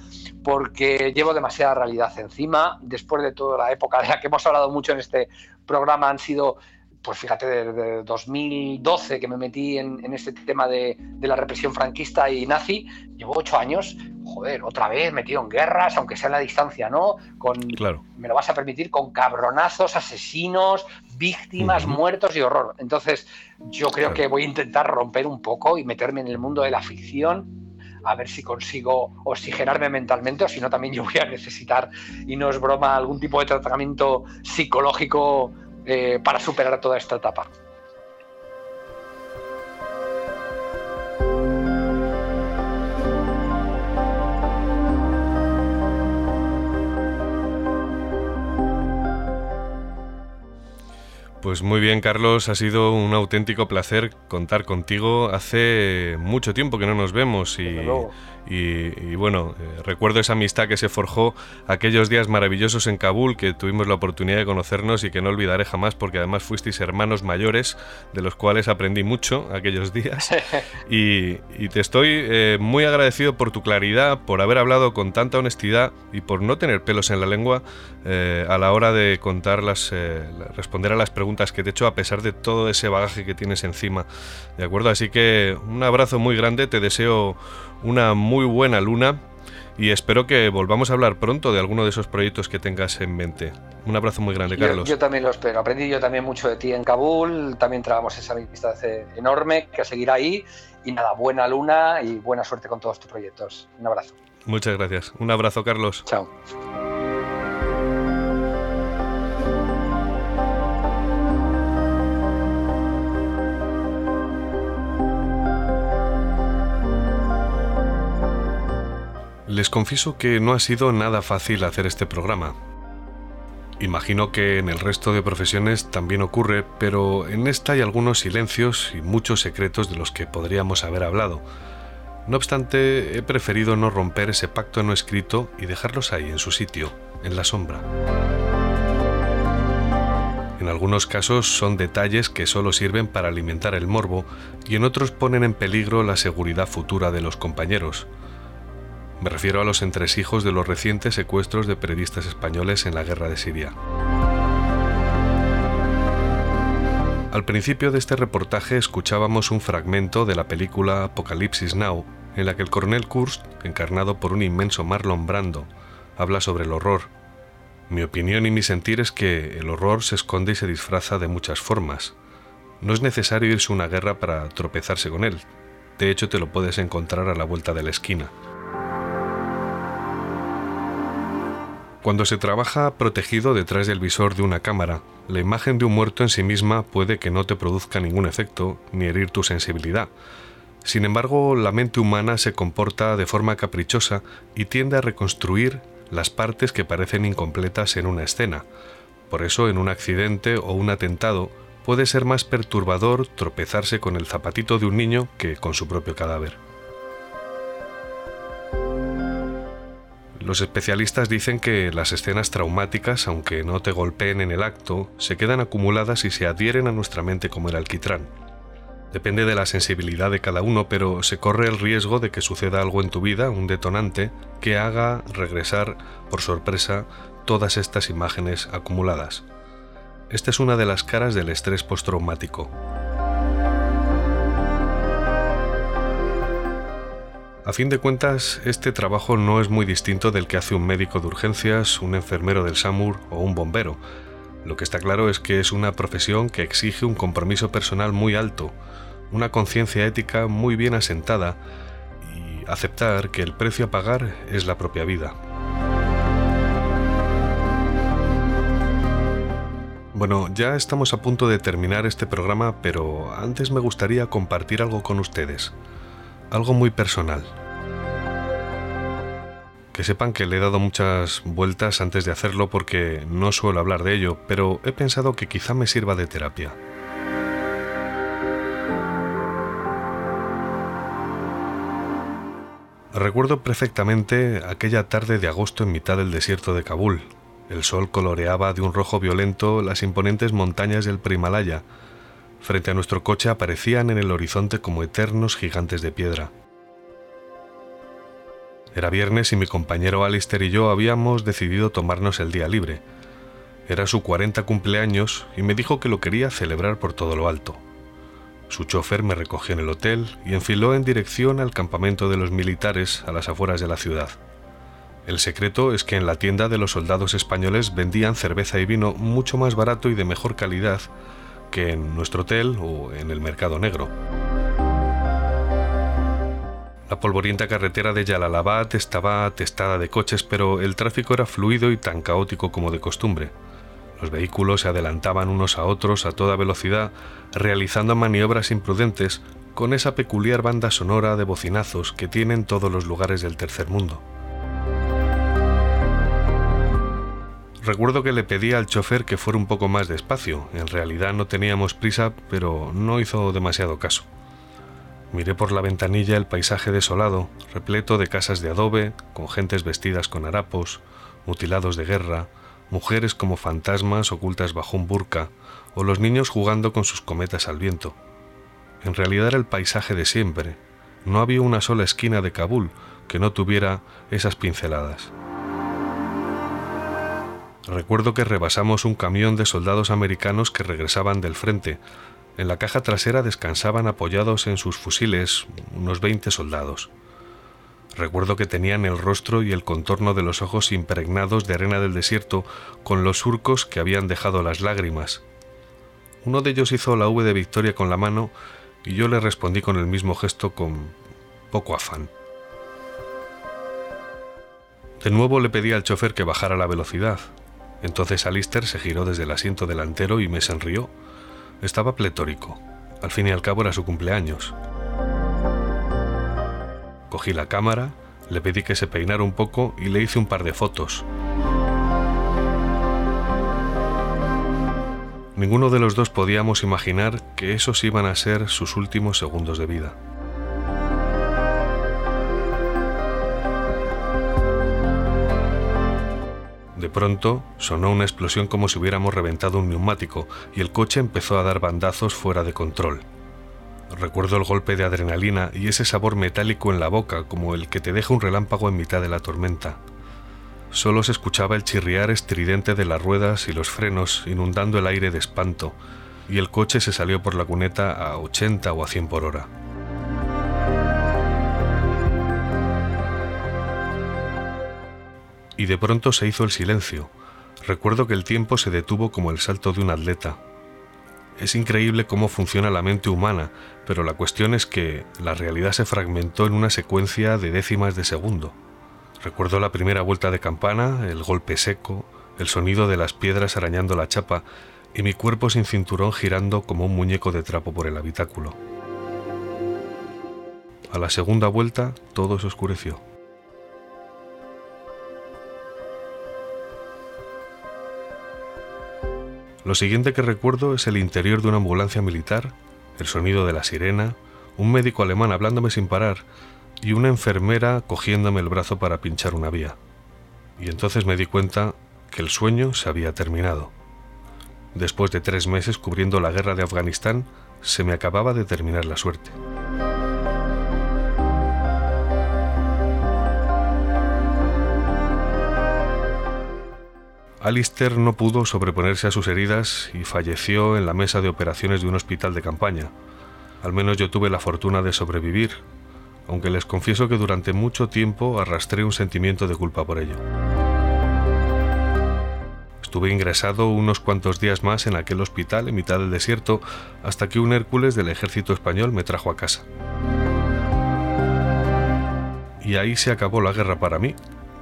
porque llevo demasiada realidad encima. Después de toda la época de la que hemos hablado mucho en este programa, han sido pues fíjate, desde 2012 que me metí en, este tema de, la represión franquista y nazi, llevo ocho años, joder, otra vez metido en guerras, aunque sea en la distancia, ¿no? Con, claro. Me lo vas a permitir con cabronazos, asesinos, víctimas, muertos y horror. Entonces, yo creo que voy a intentar romper un poco y meterme en el mundo de la ficción a ver si consigo oxigenarme mentalmente o si no también yo voy a necesitar, y no es broma, algún tipo de tratamiento psicológico eh, para superar toda esta etapa. Pues muy bien, Carlos, ha sido un auténtico placer contar contigo. Hace mucho tiempo que no nos vemos y, y, bueno, eh, recuerdo esa amistad que se forjó aquellos días maravillosos en Kabul, que tuvimos la oportunidad de conocernos y que no olvidaré jamás, porque además fuisteis hermanos mayores, de los cuales aprendí mucho aquellos días. y, te estoy eh, muy agradecido por tu claridad, por haber hablado con tanta honestidad y por no tener pelos en la lengua eh, a la hora de contar las, responder a las preguntas que te he hecho, a pesar de todo ese bagaje que tienes encima. ¿De acuerdo? Así que un abrazo muy grande, te deseo una muy buena luna y espero que volvamos a hablar pronto de alguno de esos proyectos que tengas en mente. Un abrazo muy grande, Carlos. Yo, también lo espero. Aprendí yo también mucho de ti en Kabul, también trabajamos esa amistad enorme que seguirá ahí. Y nada, buena luna y buena suerte con todos tus proyectos. Un abrazo. Muchas gracias. Un abrazo, Carlos. Chao. Les confieso que no ha sido nada fácil hacer este programa. Imagino que en el resto de profesiones también ocurre, pero en esta hay algunos silencios y muchos secretos de los que podríamos haber hablado. No obstante, he preferido no romper ese pacto no escrito y dejarlos ahí, en su sitio, en la sombra. En algunos casos son detalles que solo sirven para alimentar el morbo y en otros ponen en peligro la seguridad futura de los compañeros. Me refiero a los entresijos de los recientes secuestros de periodistas españoles en la guerra de Siria. Al principio de este reportaje escuchábamos un fragmento de la película Apocalipsis Now, en la que el coronel Kurst, encarnado por un inmenso Marlon Brando, habla sobre el horror. Mi opinión y mi sentir es que el horror se esconde y se disfraza de muchas formas. No es necesario irse a una guerra para tropezarse con él. De hecho, te lo puedes encontrar a la vuelta de la esquina. Cuando se trabaja protegido detrás del visor de una cámara, la imagen de un muerto en sí misma puede que no te produzca ningún efecto ni herir tu sensibilidad. Sin embargo, la mente humana se comporta de forma caprichosa y tiende a reconstruir las partes que parecen incompletas en una escena. Por eso, en un accidente o un atentado, puede ser más perturbador tropezarse con el zapatito de un niño que con su propio cadáver. Los especialistas dicen que las escenas traumáticas, aunque no te golpeen en el acto, se quedan acumuladas y se adhieren a nuestra mente como el alquitrán. Depende de la sensibilidad de cada uno, pero se corre el riesgo de que suceda algo en tu vida, un detonante, que haga regresar por sorpresa todas estas imágenes acumuladas. Esta es una de las caras del estrés postraumático. A fin de cuentas, este trabajo no es muy distinto del que hace un médico de urgencias, un enfermero del SAMUR o un bombero. Lo que está claro es que es una profesión que exige un compromiso personal muy alto, una conciencia ética muy bien asentada y aceptar que el precio a pagar es la propia vida. Bueno, ya estamos a punto de terminar este programa, pero antes me gustaría compartir algo con ustedes algo muy personal. Que sepan que le he dado muchas vueltas antes de hacerlo porque no suelo hablar de ello, pero he pensado que quizá me sirva de terapia. Recuerdo perfectamente aquella tarde de agosto en mitad del desierto de Kabul. El sol coloreaba de un rojo violento las imponentes montañas del Primalaya, Frente a nuestro coche aparecían en el horizonte como eternos gigantes de piedra. Era viernes y mi compañero Alistair y yo habíamos decidido tomarnos el día libre. Era su 40 cumpleaños y me dijo que lo quería celebrar por todo lo alto. Su chofer me recogió en el hotel y enfiló en dirección al campamento de los militares a las afueras de la ciudad. El secreto es que en la tienda de los soldados españoles vendían cerveza y vino mucho más barato y de mejor calidad que en nuestro hotel o en el mercado negro. La polvorienta carretera de Yalalabad estaba atestada de coches, pero el tráfico era fluido y tan caótico como de costumbre. Los vehículos se adelantaban unos a otros a toda velocidad, realizando maniobras imprudentes con esa peculiar banda sonora de bocinazos que tienen todos los lugares del tercer mundo. Recuerdo que le pedí al chofer que fuera un poco más despacio. En realidad no teníamos prisa, pero no hizo demasiado caso. Miré por la ventanilla el paisaje desolado, repleto de casas de adobe, con gentes vestidas con harapos, mutilados de guerra, mujeres como fantasmas ocultas bajo un burka, o los niños jugando con sus cometas al viento. En realidad era el paisaje de siempre. No había una sola esquina de Kabul que no tuviera esas pinceladas. Recuerdo que rebasamos un camión de soldados americanos que regresaban del frente. En la caja trasera descansaban apoyados en sus fusiles unos 20 soldados. Recuerdo que tenían el rostro y el contorno de los ojos impregnados de arena del desierto con los surcos que habían dejado las lágrimas. Uno de ellos hizo la V de victoria con la mano y yo le respondí con el mismo gesto con poco afán. De nuevo le pedí al chofer que bajara la velocidad. Entonces Alister se giró desde el asiento delantero y me sonrió. Estaba pletórico. Al fin y al cabo era su cumpleaños. Cogí la cámara, le pedí que se peinara un poco y le hice un par de fotos. Ninguno de los dos podíamos imaginar que esos iban a ser sus últimos segundos de vida. De pronto sonó una explosión como si hubiéramos reventado un neumático y el coche empezó a dar bandazos fuera de control. Recuerdo el golpe de adrenalina y ese sabor metálico en la boca como el que te deja un relámpago en mitad de la tormenta. Solo se escuchaba el chirriar estridente de las ruedas y los frenos inundando el aire de espanto, y el coche se salió por la cuneta a 80 o a 100 por hora. Y de pronto se hizo el silencio. Recuerdo que el tiempo se detuvo como el salto de un atleta. Es increíble cómo funciona la mente humana, pero la cuestión es que la realidad se fragmentó en una secuencia de décimas de segundo. Recuerdo la primera vuelta de campana, el golpe seco, el sonido de las piedras arañando la chapa y mi cuerpo sin cinturón girando como un muñeco de trapo por el habitáculo. A la segunda vuelta todo se oscureció. Lo siguiente que recuerdo es el interior de una ambulancia militar, el sonido de la sirena, un médico alemán hablándome sin parar y una enfermera cogiéndome el brazo para pinchar una vía. Y entonces me di cuenta que el sueño se había terminado. Después de tres meses cubriendo la guerra de Afganistán, se me acababa de terminar la suerte. Alistair no pudo sobreponerse a sus heridas y falleció en la mesa de operaciones de un hospital de campaña. Al menos yo tuve la fortuna de sobrevivir, aunque les confieso que durante mucho tiempo arrastré un sentimiento de culpa por ello. Estuve ingresado unos cuantos días más en aquel hospital en mitad del desierto hasta que un Hércules del ejército español me trajo a casa. Y ahí se acabó la guerra para mí.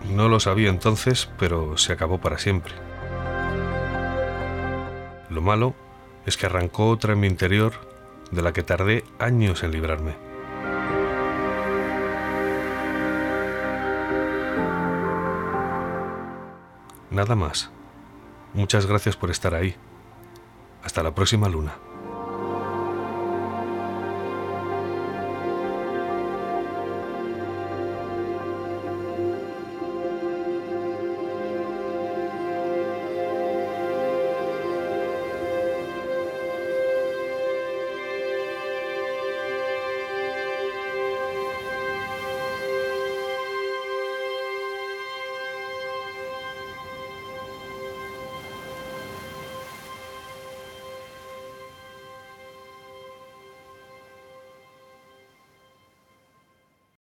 No lo sabía entonces, pero se acabó para siempre. Lo malo es que arrancó otra en mi interior de la que tardé años en librarme. Nada más. Muchas gracias por estar ahí. Hasta la próxima luna.